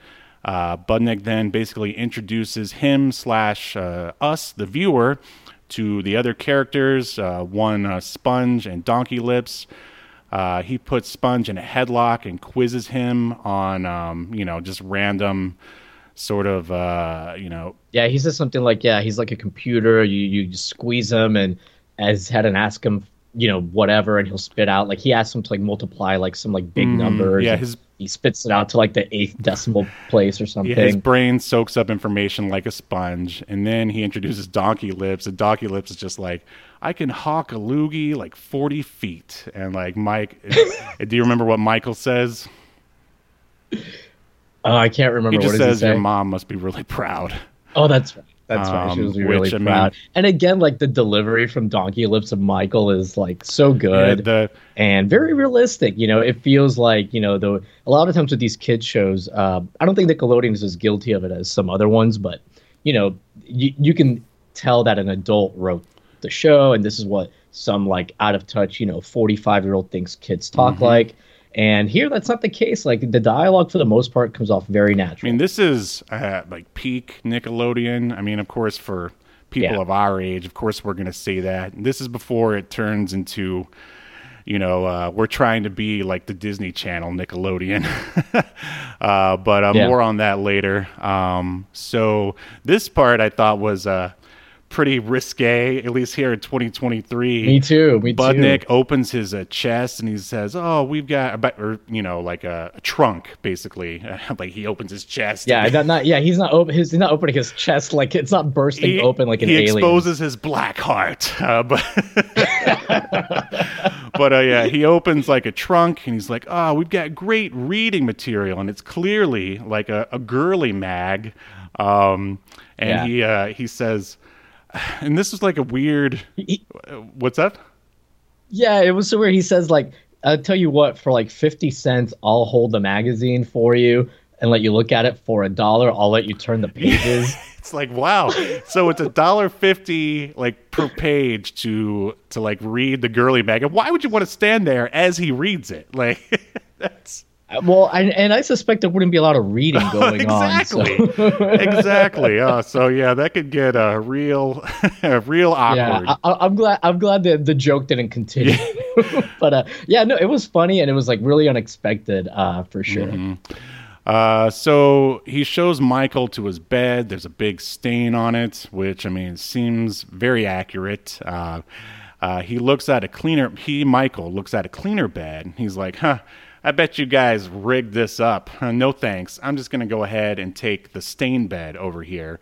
Uh, Budnick then basically introduces him slash uh, us, the viewer, to the other characters. Uh, one uh, Sponge and Donkey Lips. Uh, he puts Sponge in a headlock and quizzes him on, um, you know, just random sort of, uh, you know, Yeah, he says something like, "Yeah, he's like a computer. You you squeeze him and as head and ask him, you know, whatever, and he'll spit out like he asks him to like multiply like some like big numbers. Mm-hmm. yeah, his- he spits it out to like the eighth decimal place or something. Yeah, his brain soaks up information like a sponge, and then he introduces Donkey Lips, and Donkey Lips is just like, I can hawk a loogie like forty feet, and like Mike, do you remember what Michael says? Oh, I can't remember He what just says your mom must be really proud. Oh, that's right. That's right. She Um, was really which, I mean- proud. and again, like the delivery from Donkey Lips of Michael is like so Yeah, good. the and very realistic. You know, it feels like you know the a lot of times with these kids shows. Uh, I don't think Nickelodeon is as guilty of it as some other ones, but you know, you you can tell that an adult wrote the show, and this is what some like out of touch, you know, forty five year old thinks kids talk Mm-hmm. like. And here, that's not the case. Like the dialogue, for the most part, comes off very natural. I mean, this is uh, like peak Nickelodeon. I mean, of course, for people Yeah. of our age, of course, we're going to say that. This is before it turns into, you know, uh, we're trying to be like the Disney Channel Nickelodeon. uh, but uh, Yeah. more on that later. Um, so this part I thought was uh, pretty risque, at least here in 2023. me too. Me too. Budnick opens his uh, chest and he says, "Oh, we've got," or you know, like a, a trunk, basically. like he opens his chest. Yeah, not, not yeah. He's not open. He's not opening his chest like it's not bursting he, open like an he alien. He exposes his black heart. Uh, but but uh, yeah, he opens like a trunk and he's like, "Oh, we've got great reading material," and it's clearly like a, a girly mag. Um, and Yeah. he uh, he says, and this is like a weird. He- uh, What's that? Yeah, it was so weird. He says like, "I'll tell you what, for like fifty cents, I'll hold the magazine for you and let you look at it. For a dollar, I'll let you turn the pages." It's like wow. So it's a dollar fifty like per page to to like read the girly mag. And why would you want to stand there as he reads it? Like that's well, and, and I suspect there wouldn't be a lot of reading going exactly on. So. exactly. Oh, so yeah, that could get uh, real real awkward. I, I- I'm glad. I'm glad that the joke didn't continue. but uh, yeah, no, it was funny and it was like really unexpected uh, for sure. Mm-hmm. Uh, so he shows Michael to his bed. There's a big stain on it, which I mean seems very accurate. Uh, uh, he looks at a cleaner. He Michael looks at a cleaner bed. He's like, "Huh, I bet you guys rigged this up. No thanks. I'm just gonna go ahead and take the stain bed over here."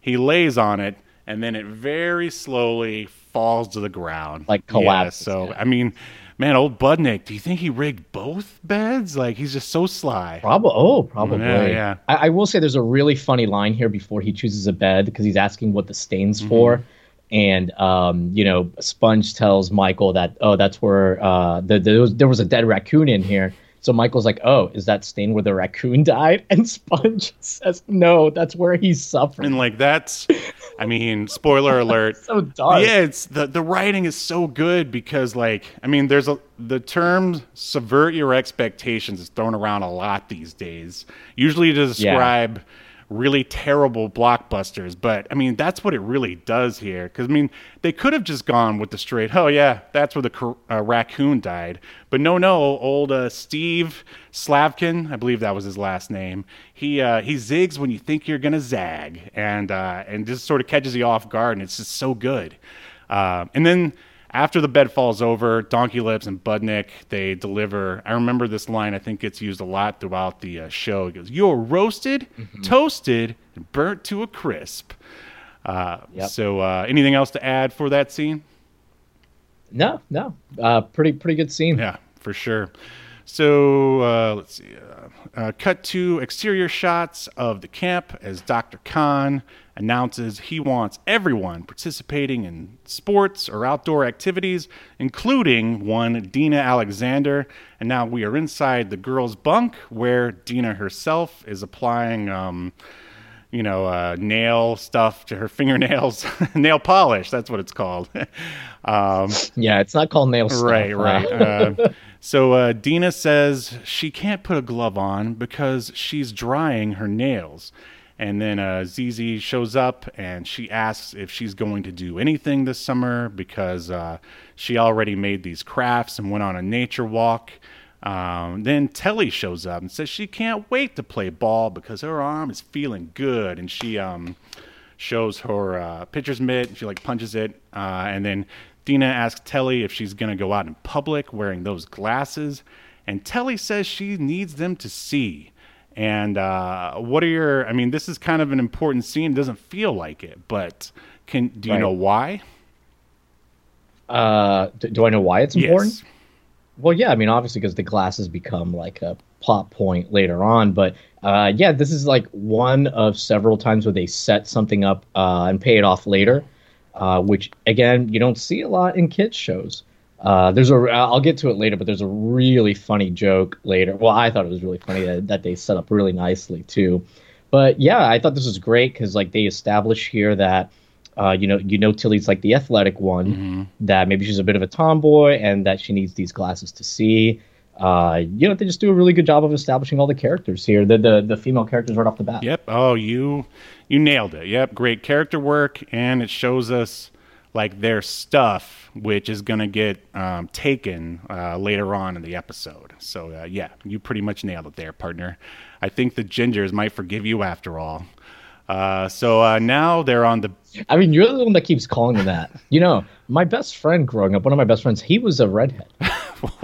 He lays on it, and then it very slowly falls to the ground, Like Yeah, so yeah. I mean. Man, old Budnick, do you think he rigged both beds? Like he's just so sly. Probably. Oh, probably. Yeah, yeah. I, I will say there's a really funny line here before he chooses a bed because he's asking what the stain's mm-hmm. for. And um, you know, Sponge tells Michael that oh, that's where uh, the, there was there was a dead raccoon in here. So Michael's like, oh, is that stain where the raccoon died? And Sponge says, no, that's where he suffered. And like that's I mean, spoiler alert. so dark. Yeah, it's the the writing is so good because like I mean, there's a the term subvert your expectations is thrown around a lot these days. Usually to describe really terrible blockbusters, but I mean, that's what it really does here cuz I mean, they could have just gone with the straight, "Oh yeah, that's where the uh, raccoon died." But no, no, old uh, Steve Slavkin, I believe that was his last name. He uh, he zigs when you think you're to zag and uh, and just sort of catches you off guard and it's just so good. Uh, and then after the bed falls over, Donkey Lips and Budnick they deliver. I remember this line. I think it's used a lot throughout the uh, show. It goes, "You're roasted, toasted, and burnt to a crisp." Uh, Yep. So, uh, anything else to add for that scene? No, no. Uh, pretty pretty good scene. Yeah, for sure. So uh, let's see. Uh, uh, cut to exterior shots of the camp as Dr. Kahn announces he wants everyone participating in sports or outdoor activities, including one Dina Alexander. And now we are inside the girls' bunk where Dina herself is applying. Um, you know, uh, nail stuff to her fingernails, nail polish. That's what it's called. um, Yeah, it's not called nail stuff. Right, right. Uh, so uh, Dina says she can't put a glove on because she's drying her nails. And then uh, ZZ shows up and she asks if she's going to do anything this summer because uh, she already made these crafts and went on a nature walk. Um, then Telly shows up and says she can't wait to play ball because her arm is feeling good. And she um, shows her uh, pitcher's mitt. And she like punches it, uh, and then Dina asks Telly if she's gonna go out in public wearing those glasses, and Telly says she needs them to see. And uh, what are your? I mean, this is kind of an important scene. It doesn't feel like it, but can do you Right. know why? Uh, d- do I know why it's important? Yes. Well, yeah, I mean, obviously, because the glasses become like a plot point later on. But uh, yeah, this is like one of several times where they set something up uh, and pay it off later, uh, which again you don't see a lot in kids shows. Uh, there's a I'll get to it later, but there's a really funny joke later. Well, I thought it was really funny that, that they set up really nicely too. But yeah, I thought this was great because like they establish here that. Uh, you know, you know, Tilly's like the athletic one. That maybe she's a bit of a tomboy, and that she needs these glasses to see. Uh, you know, they just do a really good job of establishing all the characters here. The the, the female characters right off the bat. Yep. Oh, you you nailed it. Yep. Great character work, and it shows us like their stuff, which is gonna get um, taken uh, later on in the episode. So uh, yeah, you pretty much nailed it there, partner. I think the gingers might forgive you after all. Uh, so uh, now they're on the I mean, you're the one that keeps calling them that. You know, my best friend growing up, one of my best friends, he was a redhead.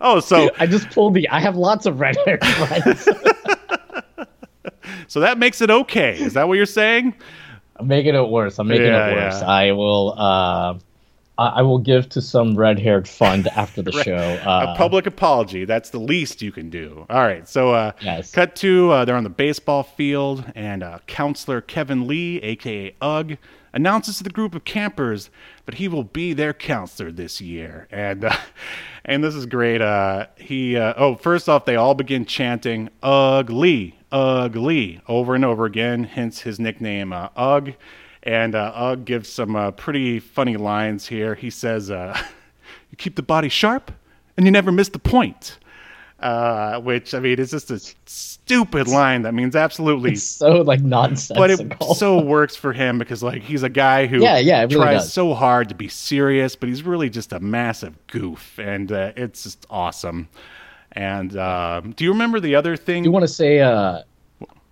oh, so I just pulled the. I have lots of red haired friends. so that makes it okay. Is that what you're saying? I'm making it worse. I'm making Yeah, it worse. yeah. I will. Uh, I will give to some red haired fund after the show. Uh, a public apology. That's the least you can do. All right. So, uh, Yes. cut to uh, they're on the baseball field, and uh, counselor Kevin Lee, aka Ugg, announces to the group of campers that he will be their counselor this year. And uh, and this is great. Uh, he uh, oh, first off, they all begin chanting Ugg Lee, Ugg Lee over and over again. Hence his nickname uh, Ugg. And uh, Ugg gives some uh, pretty funny lines here. He says, uh, "You keep the body sharp, and you never miss the point." Uh, which I mean, is just a stupid line that means absolutely, it's so like nonsensical. but it so works for him because like he's a guy who Yeah, yeah, really tries does. so hard to be serious, but he's really just a massive goof, and uh, it's just awesome. And um do you remember the other thing? you want to say uh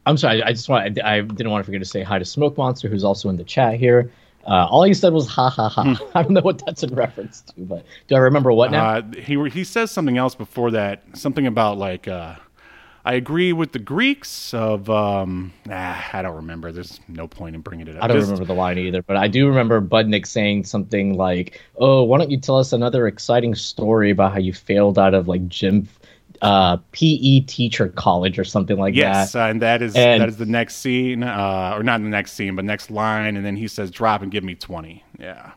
i'm sorry i just want I, I didn't want to forget to say hi to smoke monster who's also in the chat here uh, all he said was ha ha ha. Hmm. I don't know what that's in reference to, but do I remember what now? Uh, he he says something else before that. Something about like uh, I agree with the Greeks of um, ah, I don't remember. There's no point in bringing it up. I don't Just- remember the line either, but I do remember Budnick saying something like, "Oh, why don't you tell us another exciting story about how you failed out of like gym, uh, PE teacher college or something like Yes, that." uh, and that is And- that is the next scene, uh, or not the next scene, but next line, and then he says, "Drop and give me 20. Yeah,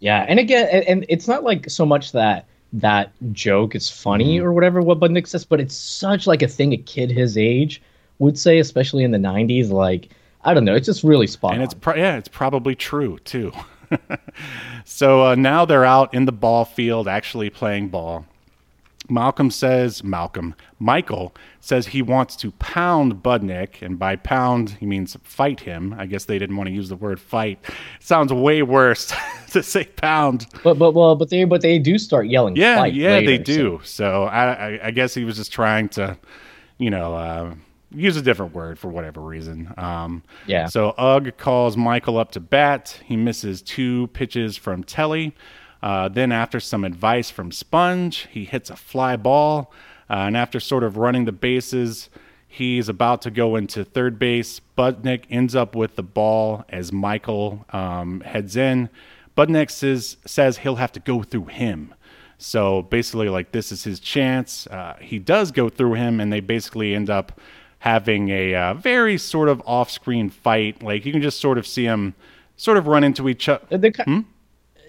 Yeah, and again, and, and it's not like so much that that joke is funny Mm-hmm. or whatever what Budnick says, but it's such like a thing a kid his age would say, especially in the '90s. Like, I don't know. It's just really spot and on. it's pro- yeah, it's probably true too. so uh, now they're out in the ball field, actually playing ball. Malcolm says, Malcolm, Michael says he wants to pound Budnick, and by pound he means fight him. I guess they didn't want to use the word fight. sounds way worse to say pound. but but well, but they but they do start yelling. Yeah, fight yeah, they later, do. So, I, I, I guess he was just trying to, you know, uh, use a different word for whatever reason. Um, Yeah. So Ugg calls Michael up to bat. He misses two pitches from Telly. Uh, then, after some advice from Sponge, he hits a fly ball. Uh, and after sort of running the bases, he's about to go into third base. Budnick ends up with the ball as Michael um, heads in. Budnick says, says he'll have to go through him. So basically, like this is his chance. Uh, he does go through him, and they basically end up having a uh, very sort of off-screen fight. Like you can just sort of see him sort of run into each other. They're, ki- Hmm?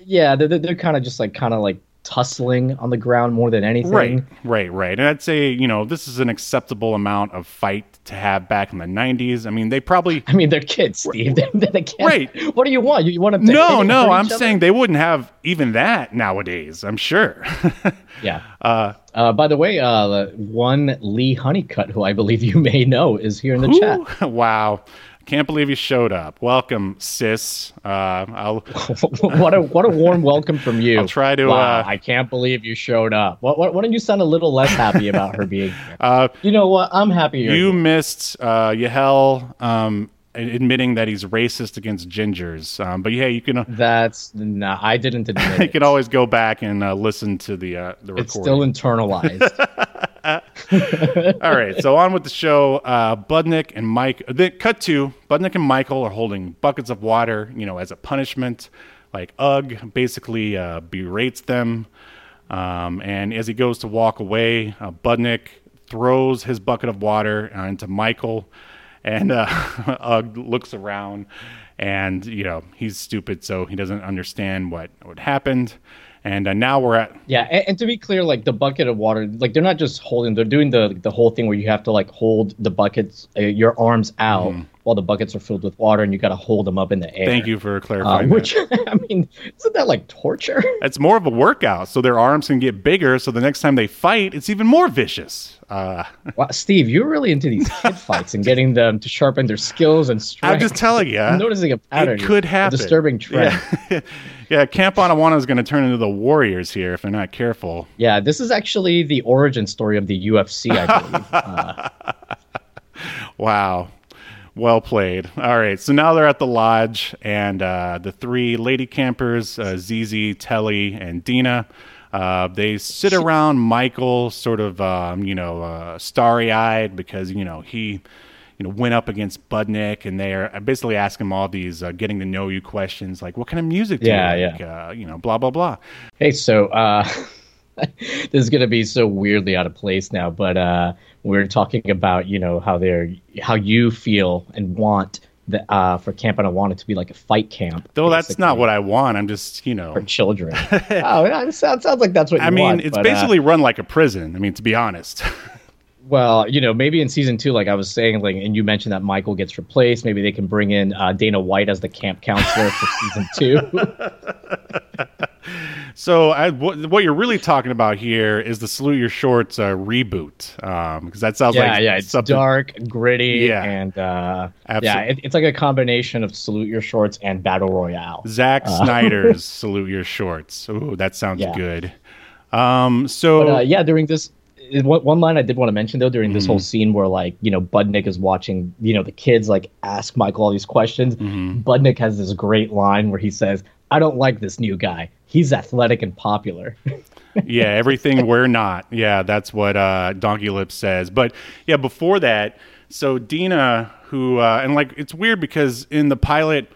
Yeah, they're, they're, they're kind of just like kind of like tussling on the ground more than anything. Right, right, right. And I'd say you know this is an acceptable amount of fight to have back in the '90s. I mean, they probably I mean, they're kids, Steve. They, they can't. Right. What do you want? You, want them to no, no. I'm other? saying they wouldn't have even that nowadays. I'm sure. Yeah. Uh, by the way, uh, one Lee Honeycutt, who I believe you may know, is here in the chat. Wow. Can't believe you showed up. Welcome, sis. Uh, I'll what a what a warm welcome from you. I'll try to, Wow, uh, I can't believe you showed up. Why, why, why don't you sound a little less happy about her being here? Uh, you know what? I'm happy you're here. missed uh, Yahel um, admitting that he's racist against gingers. Um, but yeah, you can That's nah. I didn't admit you can always go back and uh, listen to the uh, the It's still internalized. All right, so on with the show. Uh, Budnick and Mike. Cut to Budnick and Michael are holding buckets of water, you know, as a punishment. Like Ugg basically uh, berates them, um, and as he goes to walk away, uh, Budnick throws his bucket of water uh, into Michael, and uh, Ugg looks around, and you know he's stupid, so he doesn't understand what what happened. And uh, now we're at Yeah, and, and to be clear, like the bucket of water, like they're not just holding; they're doing the the whole thing where you have to like hold the buckets, uh, your arms out while the buckets are filled with water, and you got to hold them up in the air. Thank you for Uh, clarifying. that. which I mean, isn't that like torture? It's more of a workout, so their arms can get bigger. So the next time they fight, it's even more vicious. Uh, wow, Steve, you're really into these kid fights and getting them to sharpen their skills and strength. I'm just telling you, I'm noticing a pattern. it could happen. disturbing trend. Yeah, yeah. Camp Anawanna is going to turn into the Warriors here if they're not careful. Yeah, this is actually the origin story of the UFC, I believe. uh, Wow. Well played. All right. So now they're at the lodge, and uh, the three lady campers, uh, ZZ, Telly, and Dina, uh, they sit around Michael, sort of, um, you know, uh, starry eyed because, you know, he. You know, went up against Budnick, and they're basically asking him all these uh, getting to know you questions, like, "What kind of music do Yeah, you like?" Uh, you know, blah blah blah. hey, so uh, this is gonna be so weirdly out of place now, but uh, we're talking about you know how they're how you feel and want the uh, for Camp and I want it to be like a fight camp. Though that's not what I want. I'm just, you know, for children. oh, it sounds, sounds like that's what you want. I mean, want, it's but, uh, basically run like a prison. I mean, to be honest. Well, you know, maybe in season two, like I was saying, like, and you mentioned that Michael gets replaced. Maybe they can bring in uh, Dana White as the camp counselor for season two. So, I, what, what you're really talking about here is the Salute Your Shorts uh, reboot, because that sounds yeah, like yeah, it's something. dark, gritty, Yeah. and uh, yeah, it, it's like a combination of Salute Your Shorts and Battle Royale. Zack Snyder's Salute Your Shorts. Ooh, that sounds Yeah. good. Um, so But uh, yeah, during this, one one line I did want to mention though, during this Mm-hmm. whole scene where like you know Budnick is watching, you know the kids like ask Michael all these questions. Mm-hmm. Budnick has this great line where he says, "I don't like this new guy. He's athletic and popular." yeah, everything we're not. Yeah, that's what uh, Donkey Lips says. But yeah, before that, so Dina, who uh, and like it's weird because in the pilot,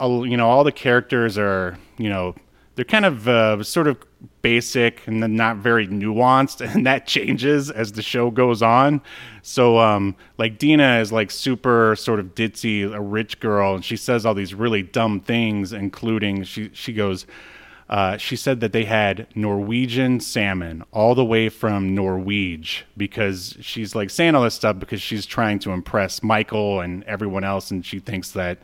uh, you know, all the characters are you know they're kind of uh, sort of basic and then not very nuanced, and that changes as the show goes on. So um, like Dina is like super sort of ditzy, a rich girl, and she says all these really dumb things, including she she goes. Uh, she said that they had Norwegian salmon all the way from Norwege because she's like saying all this stuff because she's trying to impress Michael and everyone else, and she thinks that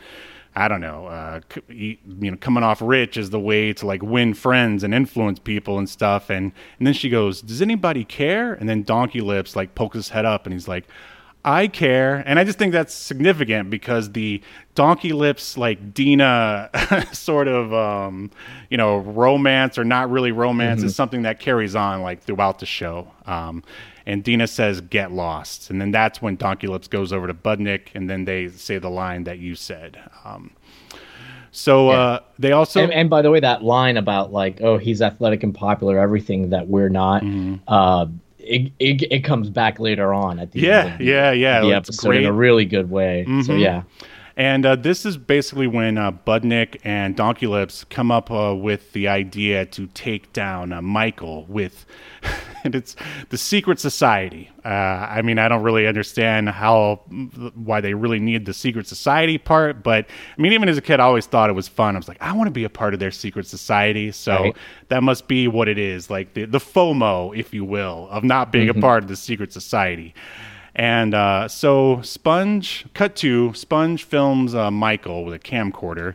I don't know, uh, you know, coming off rich is the way to like win friends and influence people and stuff. And and then she goes, "Does anybody care?" And then Donkey Lips like pokes his head up and he's like, "I care." And I just think that's significant because the Donkey Lips like Dina sort of um, you know romance or not really romance is something that carries on like throughout the show. Um, and Dina says, "Get lost," and then that's when Donkey Lips goes over to Budnick, and then they say the line that you said. Um, so uh, they also, And, and by the way, that line about like, oh, he's athletic and popular, everything that we're not, Mm-hmm. uh, it, it, it comes back later on at the yeah, end of the, yeah, yeah, the it's episode in a really good way. So Mhm. yeah, And uh, this is basically when uh, Budnick and Donkey Lips come up uh, with the idea to take down uh, Michael with, and it's the secret society. Uh, I mean, I don't really understand how why they really need the secret society part, but I mean, even as a kid, I always thought it was fun. I was like, I want to be a part of their secret society, so Right. that must be what it is, like the the FOMO, if you will, of not being a part of the secret society. And uh, so Sponge, cut to Sponge films uh, Michael with a camcorder.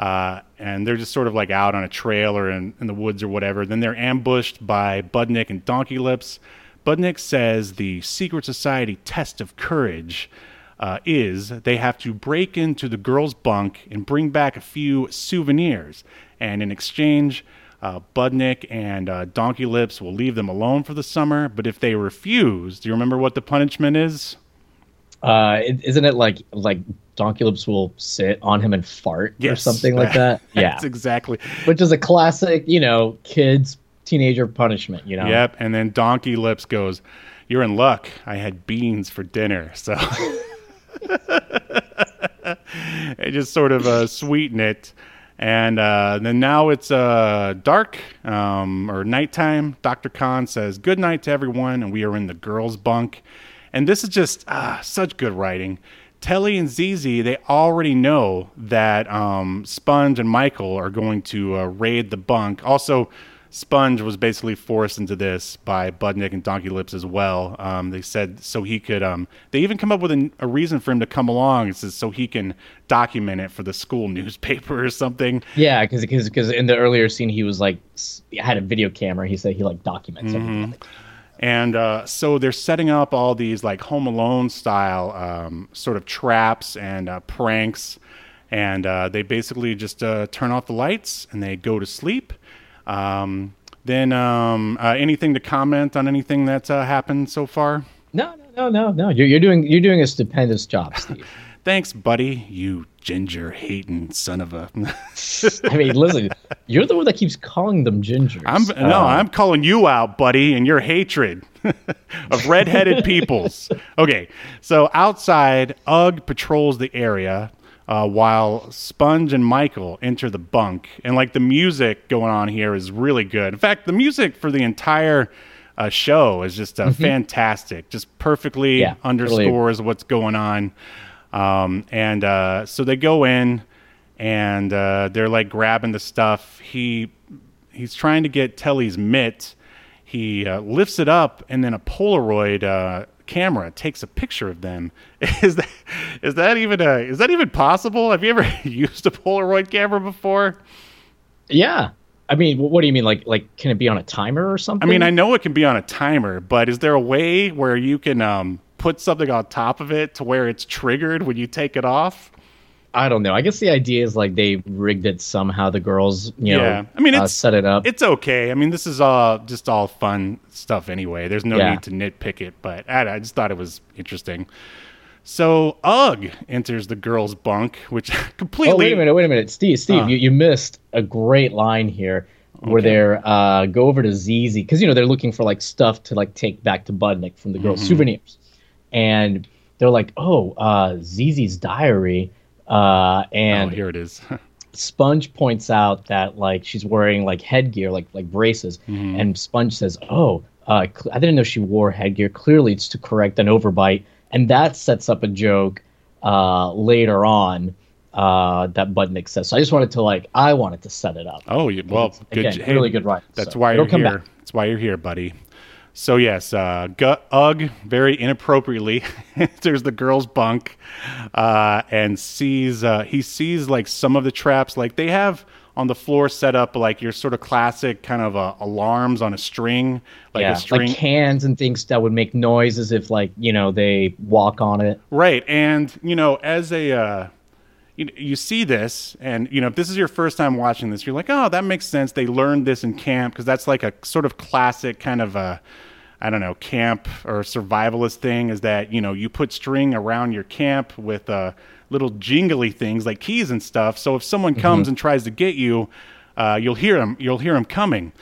Uh, and they're just sort of like out on a trail or in, in the woods or whatever. Then they're ambushed by Budnick and Donkey Lips. Budnick says the secret society test of courage uh, is they have to break into the girls' bunk and bring back a few souvenirs. And in exchange, uh, Budnick and uh, Donkey Lips will leave them alone for the summer. But if they refuse, do you remember what the punishment is? Uh, is isn't it like like Donkey Lips will sit on him and fart or Yes. something like that? Yeah, That's exactly. which is a classic, you know, kids teenager punishment. You know, Yep. And then Donkey Lips goes, You're in luck. I had beans for dinner. So they just sort of uh, sweeten it. And uh, then now it's uh, dark um, or nighttime. Dr. Kahn says, Good night to everyone. And we are in the girls' bunk. And this is just ah, such good writing. Telly and ZZ, they already know that um, Sponge and Michael are going to uh, raid the bunk. Also, Sponge was basically forced into this by Budnick and Donkey Lips as well. Um, they said so he could. Um, they even come up with a, a reason for him to come along. It says so he can document it for the school newspaper or something. yeah, because because in the earlier scene he was like had a video camera. He said he like documents Mm-hmm. everything. And uh, so they're setting up all these like Home Alone style um, sort of traps and uh, pranks. And uh, they basically just uh, turn off the lights and they go to sleep. Um, then um, uh, anything to comment on anything that's uh, happened so far? No, no, no, no, no. You're, you're doing you're doing a stupendous job, Steve. Thanks, buddy. You ginger hating son of a. I mean, listen, you're the one that keeps calling them gingers. I'm no, Um, I'm calling you out, buddy, and your hatred of redheaded peoples. Okay, so outside, Ugg patrols the area uh, while Sponge and Michael enter the bunk, and like the music going on here is really good. In fact, the music for the entire uh, show is just uh, fantastic, just perfectly Mm-hmm. Yeah, underscores what's going on. Um, and uh, so they go in, and uh, they're like grabbing the stuff. He he's trying to get Telly's mitt. He uh, lifts it up, and then a Polaroid uh, camera takes a picture of them. Is that is that even a is that even possible? Have you ever used a Polaroid camera before? Yeah. I mean, what do you mean? Like, like, can it be on a timer or something? I mean, I know it can be on a timer, but is there a way where you can um, put something on top of it to where it's triggered when you take it off? I don't know. I guess the idea is like they rigged it somehow. The girls, you know, Yeah. I mean, uh, it's- set it up. It's okay. I mean, this is all just all fun stuff anyway. There's no Yeah. need to nitpick it, but I, I just thought it was interesting. So Ugg enters the girls' bunk, which completely. oh, wait a minute, wait a minute, Steve, Steve, Uh. you, you missed a great line here where Okay. they're uh, go over to ZZ because you know they're looking for like stuff to like take back to Budnick from the girls' Mm-hmm. souvenirs, and they're like, oh, uh, ZZ's diary, uh, Oh, and here it is. Sponge points out that like she's wearing like headgear, like like braces, Mm-hmm. and Sponge says, "Oh, uh, I didn't know she wore headgear. Clearly, it's to correct an overbite." And that sets up a joke uh, later on uh, that Budnick says. So I just wanted to like I wanted to set it up. Oh, well, good. again, hey, really good writing. That's so why you're here. back. That's why you're here, buddy. So yes, uh, Gu- Ugg very inappropriately enters the girls' bunk uh, and sees uh, he sees like some of the traps like they have on the floor set up like your sort of classic kind of uh, alarms on a string, like yeah, a string. like cans and things that would make noise as if like you know they walk on it. Right. And, you know, as a, uh, you, you see this, and, you know, if this is your first time watching this, you're like, oh, that makes sense. They learned this in camp because that's like a sort of classic kind of a, I don't know, camp or survivalist thing is that, you know, you put string around your camp with uh, little jingly things like keys and stuff. So if someone comes and tries to get you, uh, you'll hear them. You'll hear them coming.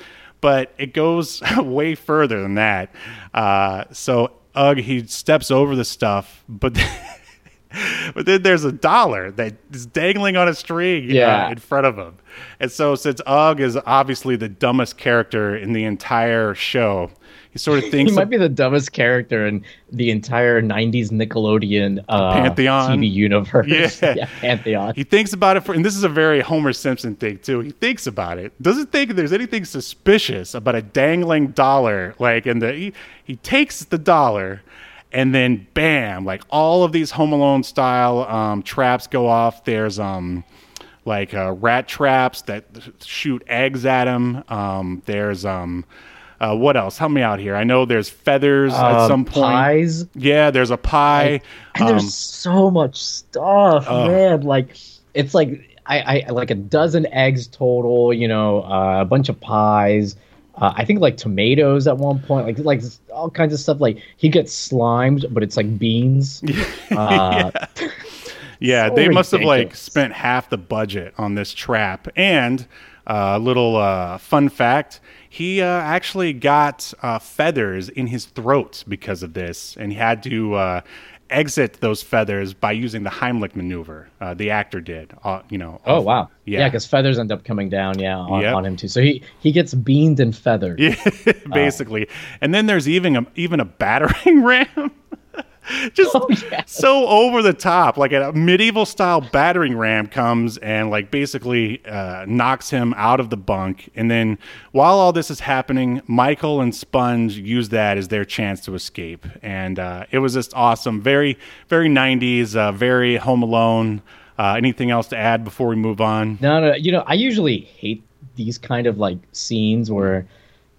But it goes way further than that. Uh, so Ugg, he steps over the stuff, but but then there's a dollar that is dangling on a string uh, in front of him. And so since Ugg is obviously the dumbest character in the entire show, he sort of thinks He might be the dumbest character in the entire '90s Nickelodeon uh, Pantheon. TV universe. Yeah. Pantheon. He thinks about it for, and this is a very Homer Simpson thing too. He thinks about it, doesn't think there's anything suspicious about a dangling dollar. Like, and the he, he takes the dollar, and then bam, like all of these Home Alone style um, traps go off. There's um like uh, rat traps that shoot eggs at him. Um, there's um. Uh, what else? Help me out here. I know there's feathers at Uh, some point. pies. Yeah, there's a pie. And Um, there's so much stuff, man. Like it's like I, I like a dozen eggs total. You know, uh, a bunch of pies. Uh, I think like tomatoes at one point, like like all kinds of stuff. Like he gets slimed, but it's like beans. Uh, Yeah, So they must have like spent half the budget on this trap. And a uh, little uh, fun fact: he uh, actually got uh, feathers in his throat because of this, and he had to uh, exit those feathers by using the Heimlich maneuver. Uh, the actor did. Uh, you know. Oh off- wow! Yeah. Yeah, because feathers end up coming down. Yeah, on, Yep. on him too. So he he gets beamed and feathered. Yeah, basically. And then there's even a, even a battering ram. Just Oh, yeah. so over the top, like a medieval style battering ram comes and like basically uh, knocks him out of the bunk. And then while all this is happening, Michael and Sponge use that as their chance to escape. And uh, it was just awesome, very very 90s, uh, very Home Alone. Uh, anything else to add before we move on? No, no. You know, I usually hate these kind of like scenes where,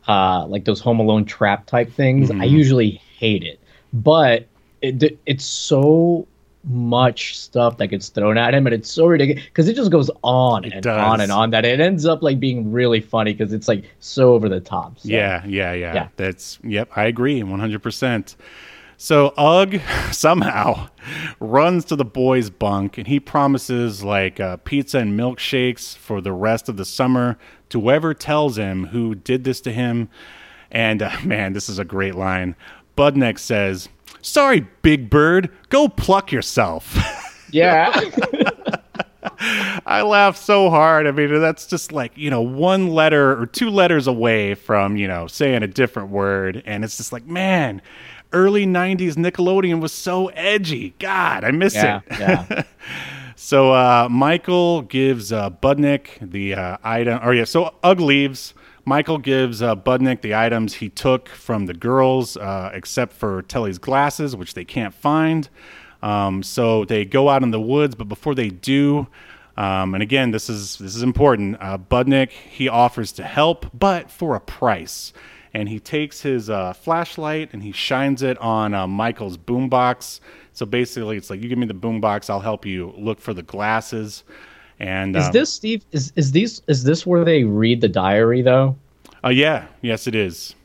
uh, like those Home Alone trap type things. Mm-hmm. I usually hate it, but it, it's so much stuff that gets thrown at him, and it's so ridiculous because it just goes on and does. on and on that it ends up like being really funny because it's like so over the top. So. Yeah, yeah, yeah, Yeah. That's yep. I agree, one hundred percent. So Ugg somehow runs to the boys' bunk and he promises like uh, pizza and milkshakes for the rest of the summer to whoever tells him who did this to him. And uh, man, this is a great line. Budnick says, "Sorry, Big Bird, go pluck yourself." yeah. I laughed so hard. I mean, that's just like, you know, one letter or two letters away from, you know, saying a different word. And it's just like, man, early 90s Nickelodeon was so edgy. God, I miss Yeah, it. yeah. so uh, Michael gives uh, Budnick the uh, item, or yeah, so Ugg leaves. Michael gives uh, Budnick the items he took from the girls, uh, except for Telly's glasses, which they can't find. Um, so they go out in the woods, but before they do, um, and again, this is this is important. Uh, Budnick he offers to help, but for a price. And he takes his uh, flashlight and he shines it on uh, Michael's boombox. So basically, it's like you give me the boombox, I'll help you look for the glasses. And Is um, this Steve? Is is these is this where they read the diary though? Uh, yeah, yes, it is.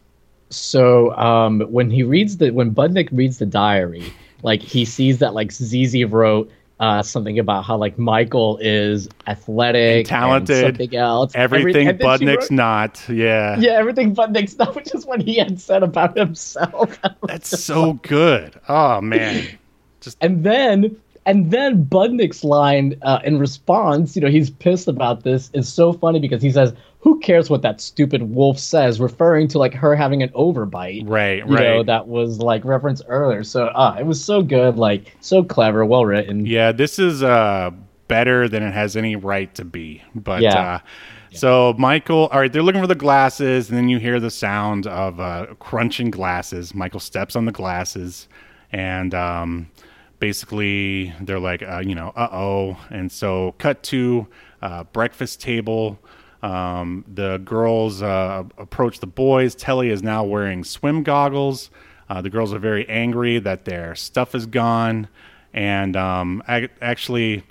So um, when he reads the when Budnick reads the diary, like he sees that like ZZ wrote uh, something about how like Michael is athletic, And talented. and something else. Everything Every- and then she Budnick's wrote- not. Yeah. Yeah, everything Budnick's not, which is what he had said about himself. That's so good. Oh man. Just... And then and then Budnick's line uh, in response, you know, he's pissed about this, is so funny because he says, "Who cares what that stupid wolf says?" Referring to like her having an overbite. Right, You know, right. that was like referenced earlier. So uh, it was so good, like so clever, well written. Yeah, this is uh better than it has any right to be. But Yeah. uh, so Michael, all right, they're looking for the glasses, and then you hear the sound of uh, crunching glasses. Michael steps on the glasses, and um, basically they're like, uh, you know, uh oh. And so cut to uh, breakfast table. Um, the girls uh, approach the boys. Telly is now wearing swim goggles. Uh, the girls are very angry that their stuff is gone, and um, ac- actually,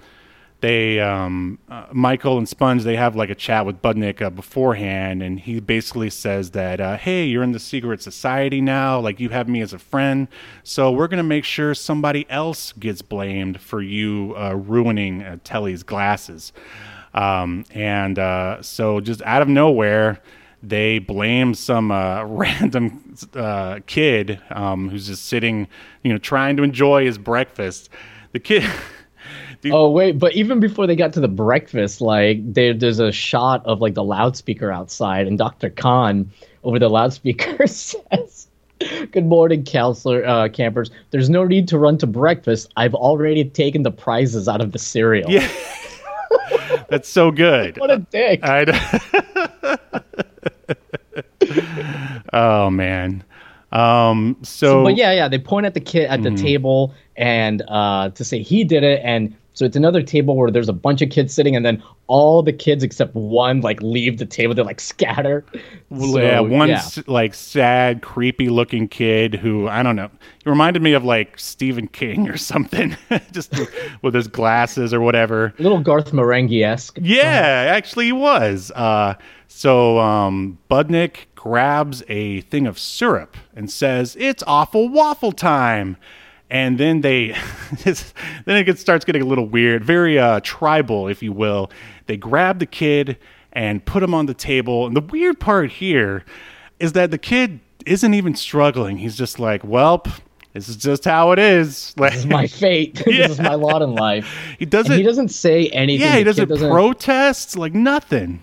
they um, uh, Michael and Sponge they have like a chat with Budnick uh, beforehand, and he basically says that uh, hey, you're in the secret society now, like you have me as a friend, so we're gonna make sure somebody else gets blamed for you uh, ruining uh, Telly's glasses. Um, and uh, so just out of nowhere, they blame some random kid um, who's just sitting, you know, trying to enjoy his breakfast. The kid. Oh wait, but even before they got to the breakfast, like there, there's a shot of like the loudspeaker outside, and Dr. Kahn over the loudspeaker says, "Good morning, counselor uh, campers. There's no need to run to breakfast. I've already taken the prizes out of the cereal." Yeah. That's so good. What a dick. Oh man. Um. So, but yeah, yeah, they point at the kid at the Mm-hmm. table and uh, to say he did it, and so it's another table where there's a bunch of kids sitting, and then all the kids except one like leave the table. They're like scatter. Well, yeah, one s like sad, creepy looking kid who I don't know. He reminded me of like Stephen King or something, just with his glasses or whatever. little Garth Marenghi esque. Yeah, actually, he was. Uh, so um, Budnick grabs a thing of syrup and says, "It's awful waffle time." And then they, then it gets, starts getting a little weird, very uh, tribal, if you will. They grab the kid and put him on the table. And the weird part here is that the kid isn't even struggling. He's just like, "Welp, this is just how it is." Like, This is my fate. this is my lot in life. he doesn't. And he doesn't say anything. yeah, he kid doesn't, protest, like nothing.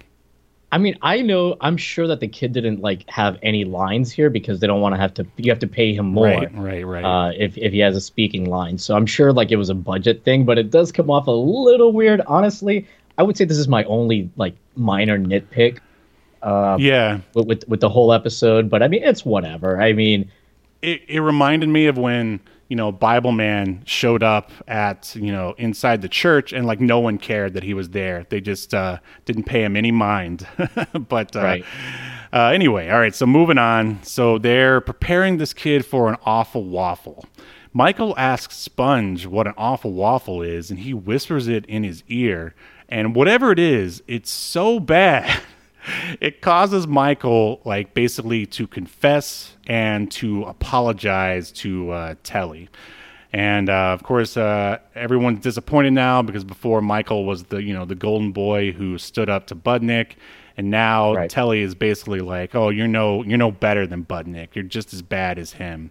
I mean, I know. I'm sure that the kid didn't like have any lines here because they don't want to have to. You have to pay him more. Right, right, right. Uh, if if he has a speaking line, so I'm sure like it was a budget thing, but it does come off a little weird. Honestly, I would say this is my only like minor nitpick yeah, with with, with the whole episode. But I mean, it's whatever. I mean, it, it reminded me of when you know Bibleman showed up at you know inside the church and like no one cared that he was there. They just uh, didn't pay him any mind. but uh, Right. uh, anyway, all right. So moving on. So they're preparing this kid for an awful waffle. Michael asks Sponge what an awful waffle is, and he whispers it in his ear. And whatever it is, it's so bad. It causes Michael, like, basically to confess and to apologize to uh, Telly. And uh, of course, uh, everyone's disappointed now because before Michael was the you know the golden boy who stood up to Budnick, and now Right. Telly is basically like, oh, you're no you're no better than Budnick. You're just as bad as him.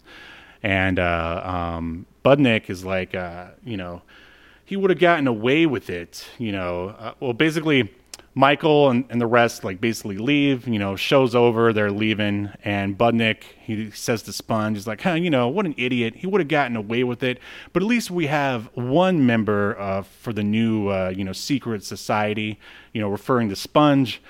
And uh, um, Budnick is like, uh, you know, he would have gotten away with it. You know, uh, well, basically. Michael and, and the rest like basically leave, you know, show's over, they're leaving, and Budnick, he says to Sponge, he's like, huh, you know, what an idiot. He would have gotten away with it. But at least we have one member uh, for the new, uh, you know, secret society, you know, referring to Sponge.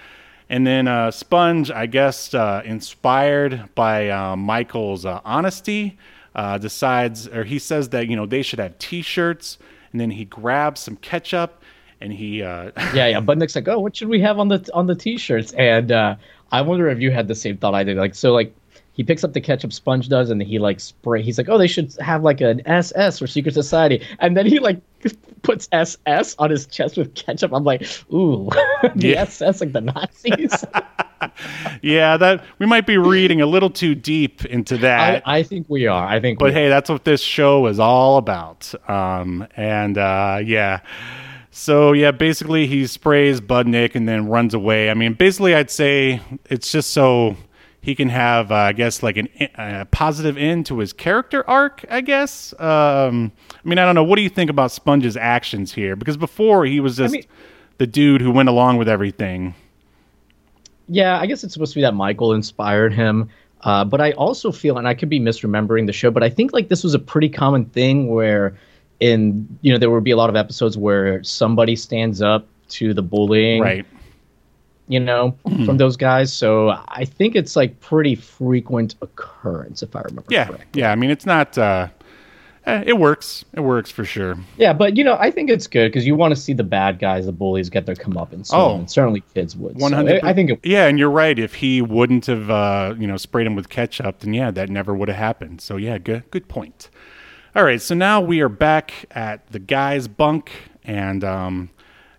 And then uh, Sponge, I guess, uh, inspired by uh, Michael's uh, honesty, uh, decides, or he says that, you know, they should have t shirts. And then he grabs some ketchup and he uh, yeah, yeah. Budnick's like, oh, what should we have on the on the t-shirts? And uh, I wonder if you had the same thought I did. Like, so like he picks up the ketchup Sponge does, and he like spray. He's like, oh, they should have like an SS or Secret Society, and then he like puts SS on his chest with ketchup. I'm like, ooh, the Yeah. SS like the Nazis. yeah, that we might be reading a little too deep into that. I think we are. I think. but hey, that's what this show is all about. Um, and uh, yeah, so yeah, basically he sprays Budnick and then runs away. I mean, basically, I'd say it's just so he can have, uh, I guess, like an a positive end to his character arc. I guess. Um, I mean, I don't know. What do you think about Sponge's actions here? Because before he was just mean- the dude who went along with everything. Yeah, I guess it's supposed to be that Michael inspired him. Uh, but I also feel, and I could be misremembering the show, but I think like this was a pretty common thing where in you know there would be a lot of episodes where somebody stands up to the bullying, Right. you know, from those guys. So I think it's like pretty frequent occurrence, if I remember Yeah. correctly. Yeah. I mean, it's not. Uh, eh, it works. It works for sure. Yeah, but you know, I think it's good because you want to see the bad guys, the bullies, get their comeuppance. So, Oh. and certainly kids would. One hundred. I I think it, Yeah, and you're right. If he wouldn't have, uh, you know, sprayed him with ketchup, then yeah, that never would have happened. So yeah, good, good point. All right, so now we are back at the guy's bunk, and um,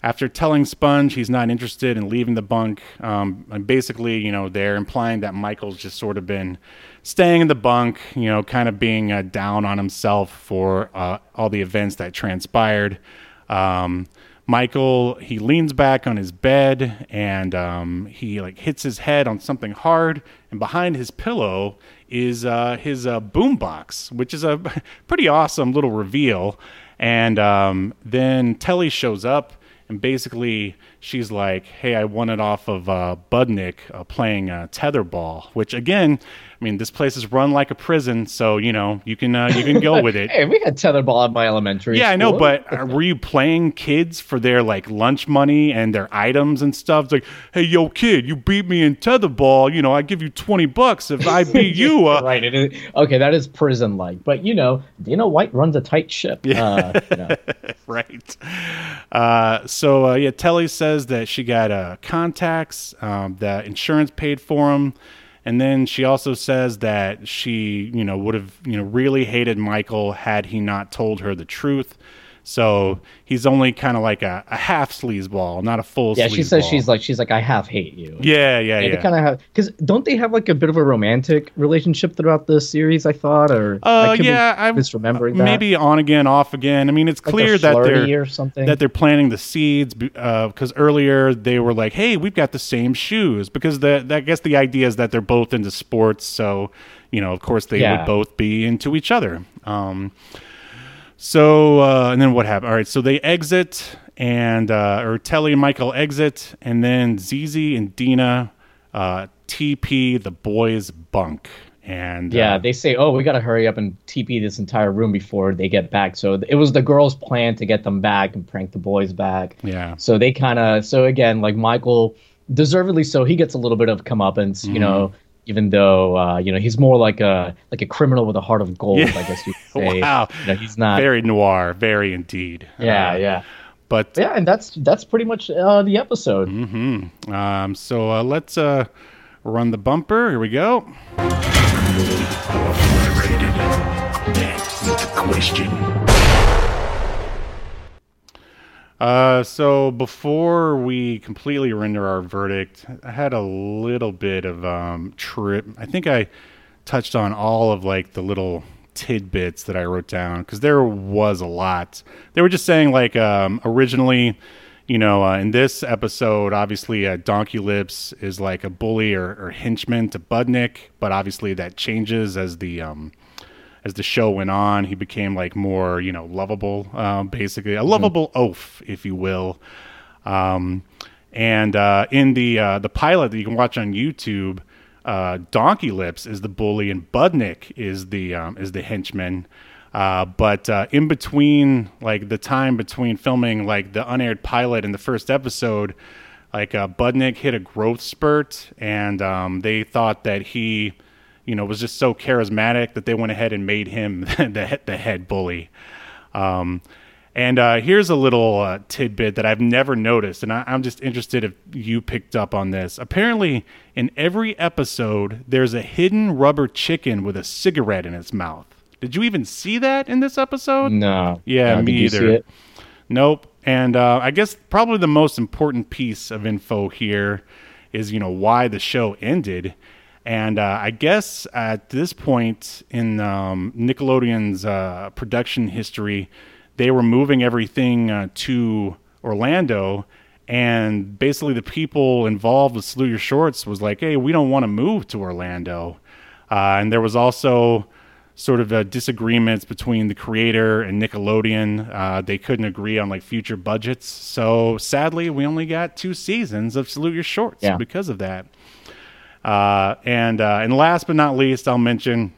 after telling Sponge he's not interested in leaving the bunk, um, and basically, you know, they're implying that Michael's just sort of been staying in the bunk, you know, kind of being uh, down on himself for uh, all the events that transpired. Um, Michael he leans back on his bed and um, he like hits his head on something hard, and behind his pillow is uh, his uh, boombox, which is a pretty awesome little reveal. And um, then Telly shows up, and basically she's like, "Hey, I won it off of uh, Budnick uh, playing uh, tetherball," which again, I mean, this place is run like a prison, so you know you can uh, you can go with it. hey, we had tetherball at my elementary. Yeah, I know, but uh, were you playing kids for their like lunch money and their items and stuff? It's like, hey, yo, kid, you beat me in tetherball. You know, I give you twenty bucks if I beat you. Uh, right. It is, okay, that is prison like, but you know, Dana White runs a tight ship. Uh, you know. right. Uh, so uh, yeah, Telly says that she got uh, contacts, um, that insurance paid for them, and then she also says that she, you know, would have, you know, really hated Michael had he not told her the truth. So he's only kind of like a, a half sleazeball, not a full. Yeah, she says sleazeball. she's like she's like I half hate you. Yeah, yeah, Yeah, yeah. they kind of have because don't they have like a bit of a romantic relationship throughout the series? I thought, or Uh, yeah, I'm misremembering that. maybe on again, off again. I mean, it's Like clear they're that they're or something. that they're planting the seeds because earlier they were like, "Hey, we've got the same shoes," because the I guess the idea is that they're both into sports, so you know, of course, they Yeah. would both be into each other. Um, so uh, and then what happened? All right, so they exit, and uh, or Telly and Michael exit, and then ZZ and Dina uh, TP the boys' bunk, and Yeah, uh, they say, "Oh, we got to hurry up and TP this entire room before they get back." So it was the girls' plan to get them back and prank the boys back. yeah. So they kind of, so again, like Michael, deservedly so, he gets a little bit of comeuppance, you know, Mm-hmm. Even though uh, you know he's more like a like a criminal with a heart of gold, Yeah. I guess you could say. Wow. You know, he's not. very noir, very indeed. yeah, Uh, yeah, But yeah, and that's that's pretty much uh, the episode. Mm-hmm. um, so uh, let's uh, run the bumper. Here we go. Uh, so before we completely render our verdict, I had a little bit of um, trip. I think I touched on all of like the little tidbits that I wrote down because there was a lot. They were just saying like um, originally, you know, uh, in this episode, obviously uh, Donkey Lips is like a bully or, or henchman to Budnick, but obviously that changes as the um, as the show went on, he became like more, you know, lovable, um, basically a lovable oaf, if you will. Um, and uh, in the uh, the pilot that you can watch on YouTube, uh, Donkey Lips is the bully and Budnick is the um, is the henchman. Uh, but uh, in between, like the time between filming like the unaired pilot and the first episode, like uh, Budnick hit a growth spurt, and um, they thought that he, you know, was just so charismatic that they went ahead and made him the the head bully. Um, and uh, here's a little uh, tidbit that I've never noticed, and I, I'm just interested if you picked up on this. Apparently, in every episode, there's a hidden rubber chicken with a cigarette in its mouth. Did you even see that in this episode? No, Yeah, No, me you see either. it? Nope. And uh, I guess probably the most important piece of info here is, you know, why the show ended. And uh, I guess at this point in um, Nickelodeon's uh, production history, they were moving everything uh, to Orlando. And basically, the people involved with Salute Your Shorts was like, hey, we don't want to move to Orlando. Uh, and there was also sort of uh, disagreements between the creator and Nickelodeon. Uh, they couldn't agree on like future budgets. So sadly, we only got two seasons of Salute Your Shorts Yeah. because of that. Uh, and uh, and last but not least, I'll mention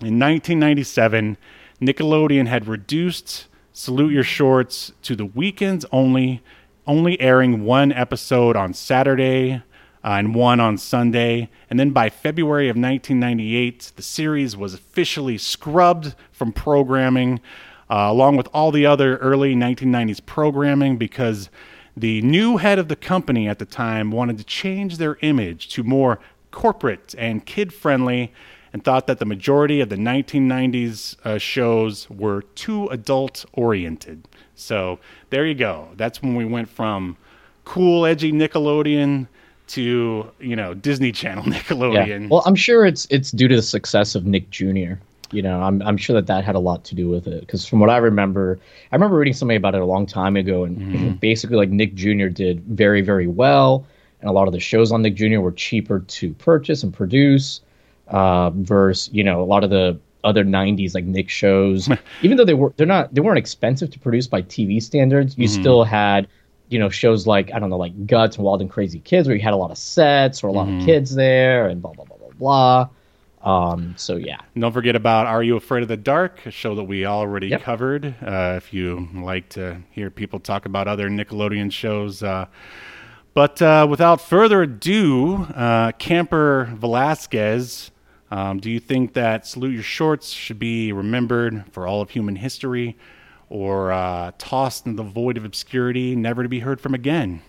in 1997, Nickelodeon had reduced Salute Your Shorts to the weekends only, only airing one episode on Saturday uh, and one on Sunday. And then by February of 1998, the series was officially scrubbed from programming, uh, along with all the other early 1990s programming, because the new head of the company at the time wanted to change their image to more corporate and kid friendly and thought that the majority of the 1990s uh, shows were too adult oriented. So there you go. That's when we went from cool, edgy Nickelodeon to you know Disney Channel Nickelodeon. Yeah. Well, I'm sure it's it's due to the success of Nick Jr. You know, I'm I'm sure that that had a lot to do with it because from what I remember, I remember reading something about it a long time ago, and mm-hmm. basically like Nick Jr. did very very well, and a lot of the shows on Nick Jr. were cheaper to purchase and produce, uh, versus you know a lot of the other 90s like Nick shows. even though they were they're not they weren't expensive to produce by TV standards, you mm-hmm. still had you know shows like I don't know like Guts and Wild and Crazy Kids where you had a lot of sets or a lot mm-hmm. of kids there and blah blah blah blah blah. Um, so yeah. Don't forget about Are You Afraid of the Dark, a show that we already yep. covered. Uh, if you like to hear people talk about other Nickelodeon shows. Uh, but uh, without further ado, uh, Camper Velazquez, um, do you think that Salute Your Shorts should be remembered for all of human history? or uh, tossed in the void of obscurity, never to be heard from again?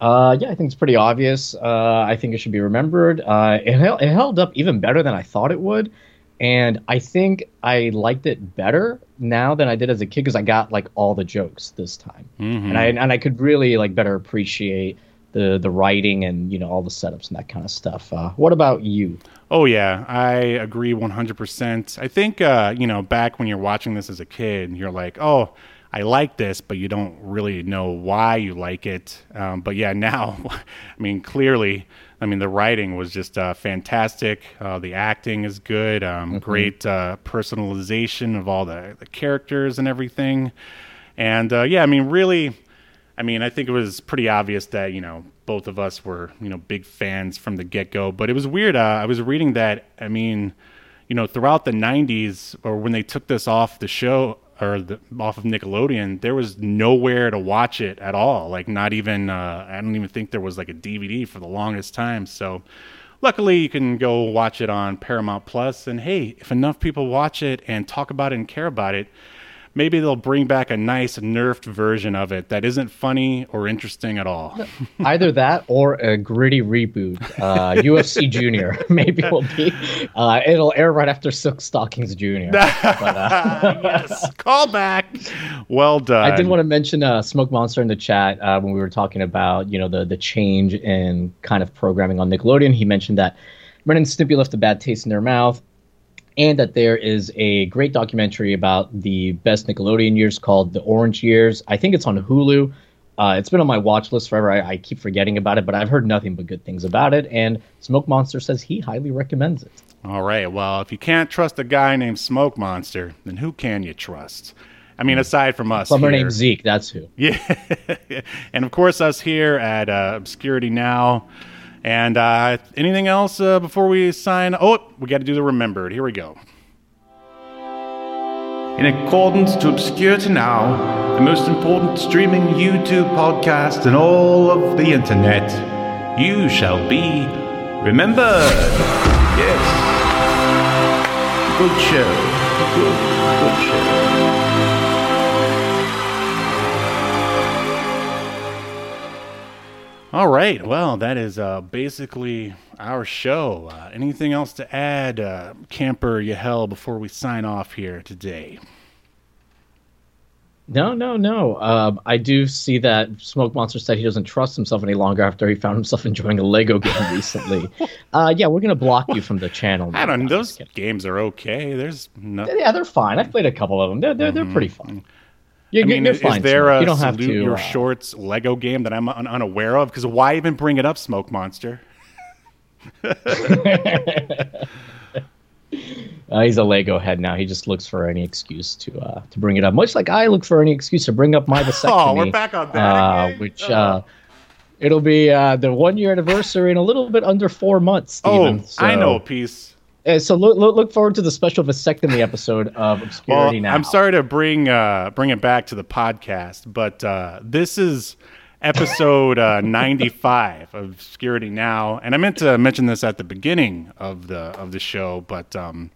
Uh, yeah, I think it's pretty obvious. Uh, I think it should be remembered. Uh, it, it held up even better than I thought it would, and I think I liked it better now than I did as a kid because I got like all the jokes this time, mm-hmm. and I and I could really like better appreciate the the writing and you know all the setups and that kind of stuff. Uh, what about you? Oh yeah, I agree 100%. I think uh, you know back when you're watching this as a kid, you're like, oh. I like this, but you don't really know why you like it. Um, but yeah, now, I mean, clearly, I mean, the writing was just uh, fantastic. Uh, the acting is good. Um, mm-hmm. Great uh, personalization of all the, the characters and everything. And uh, yeah, I mean, really, I mean, I think it was pretty obvious that you know both of us were you know big fans from the get go. But it was weird. Uh, I was reading that. I mean, you know, throughout the '90s or when they took this off the show or the, off of Nickelodeon, there was nowhere to watch it at all. Like not even uh, I don't even think there was like a DVD for the longest time. So luckily you can go watch it on Paramount Plus. And hey, if enough people watch it and talk about it and care about it maybe they'll bring back a nice nerfed version of it that isn't funny or interesting at all. Either that or a gritty reboot. Uh, UFC Junior maybe will be. Uh, it'll air right after Silk Stockings Junior. But, uh, yes, call back. Well done. I did want to mention uh, Smoke Monster in the chat uh, when we were talking about you know the the change in kind of programming on Nickelodeon. He mentioned that Ren and Stimpy left a bad taste in their mouth and that there is a great documentary about the best Nickelodeon years called The Orange Years. I think it's on Hulu. Uh, it's been on my watch list forever. I, I, keep forgetting about it, but I've heard nothing but good things about it. And Smoke Monster says he highly recommends it. All right. Well, if you can't trust a guy named Smoke Monster, then who can you trust? I mean, aside from us, someone named Zeke. That's who. Yeah, and of course us here at uh, Obscurity Now. And uh, anything else uh, before we sign? Oh, we got to do the remembered. Here we go. In accordance to Obscurity Now, the most important streaming YouTube podcast in all of the internet, you shall be remembered. Yes. Good show. Good, good show. All right. Well, that is uh, basically our show. Uh, anything else to add, uh, Camper Yahel, before we sign off here today? No, no, no. Um, I do see that Smoke Monster said he doesn't trust himself any longer after he found himself enjoying a Lego game recently. uh, yeah, we're gonna block you from the channel. I don't. know. Those games are okay. There's no. Yeah, they're fine. I've played a couple of them. They're they're, mm-hmm. they're pretty fun. You're, I mean, is, is there a you don't have to, your uh, shorts Lego game that I'm un- unaware of? Because why even bring it up, Smoke Monster? uh, he's a Lego head now. He just looks for any excuse to uh, to bring it up. Much like I look for any excuse to bring up my vasectomy. oh, we're back on that uh, Which uh, it'll be uh, the one year anniversary in a little bit under four months. Steven, oh, so. I know a piece. Uh, so look, look look forward to the special vasectomy episode of Obscurity Well, Now. I'm sorry to bring uh, bring it back to the podcast, but uh, this is episode uh, 95 of Obscurity Now, and I meant to mention this at the beginning of the of the show, but um,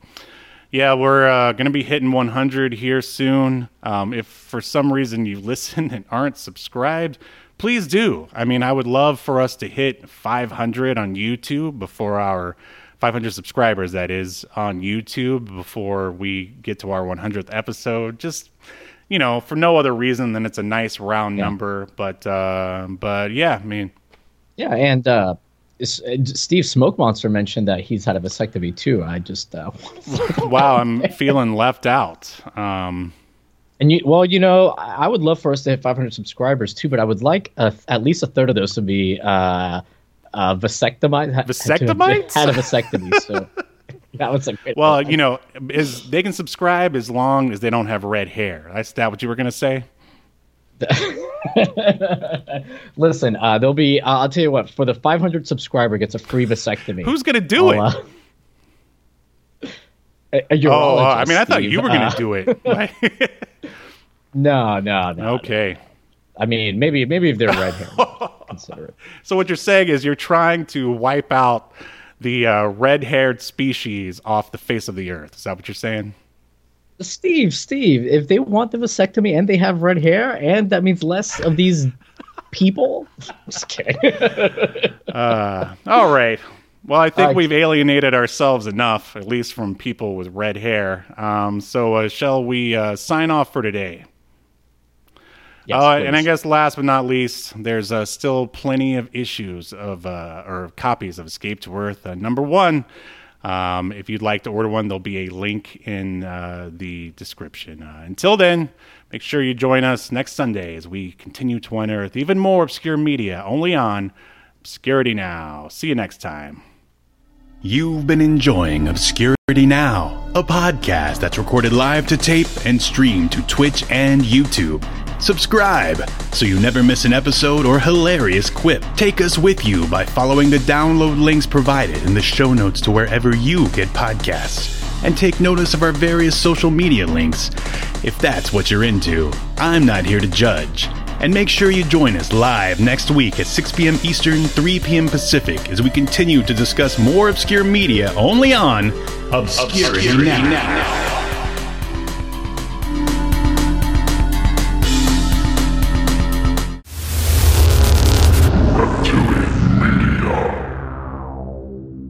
yeah, we're uh, going to be hitting 100 here soon. Um, if for some reason you listen and aren't subscribed, please do. I mean, I would love for us to hit 500 on YouTube before our 500 subscribers, that is, on YouTube before we get to our 100th episode. Just, you know, for no other reason than it's a nice round number. But, uh, but yeah, I mean, yeah, and uh, uh, Steve Smoke Monster mentioned that he's had a vasectomy too. I just uh, wow, I'm feeling left out. Um, and you well, you know, I I would love for us to hit 500 subscribers too, but I would like a, at least a third of those to be uh, uh, vasectomized. to? Had a vasectomy, so that was a great. well, you know, is they can subscribe as long as they don't have red hair. That's that what you were going to say? Listen, uh, there'll be. Uh, I'll tell you what. For the 500 subscriber, gets a free vasectomy. Who's going to do it? I'll, uh, a- a Oh, uh, I mean, I thought Steve. you were going to Uh, do it. No, no, no. okay. I mean, maybe, maybe if they're red hair, consider it. So what you're saying is you're trying to wipe out the uh, red-haired species off the face of the earth. Is that what you're saying? Steve, Steve, if they want the vasectomy and they have red hair, and that means less of these people. Just kidding. Uh, all right. Well, I think we've alienated ourselves enough, at least from people with red hair. Um, so uh, shall we uh, sign off for today? Yes, uh, and I guess last but not least, there's uh, still plenty of issues of uh, or copies of Escape to Earth. Uh, number one, um, if you'd like to order one, there'll be a link in uh, the description. Uh, until then, make sure you join us next Sunday as we continue to unearth even more obscure media only on Obscurity Now. See you next time. You've been enjoying Obscurity Now, a podcast that's recorded live to tape and streamed to Twitch and YouTube. Subscribe so you never miss an episode or hilarious quip. Take us with you by following the download links provided in the show notes to wherever you get podcasts. And take notice of our various social media links if that's what you're into. I'm not here to judge. And make sure you join us live next week at 6 p.m. Eastern, 3 p.m. Pacific as we continue to discuss more obscure media only on Obscurity, now.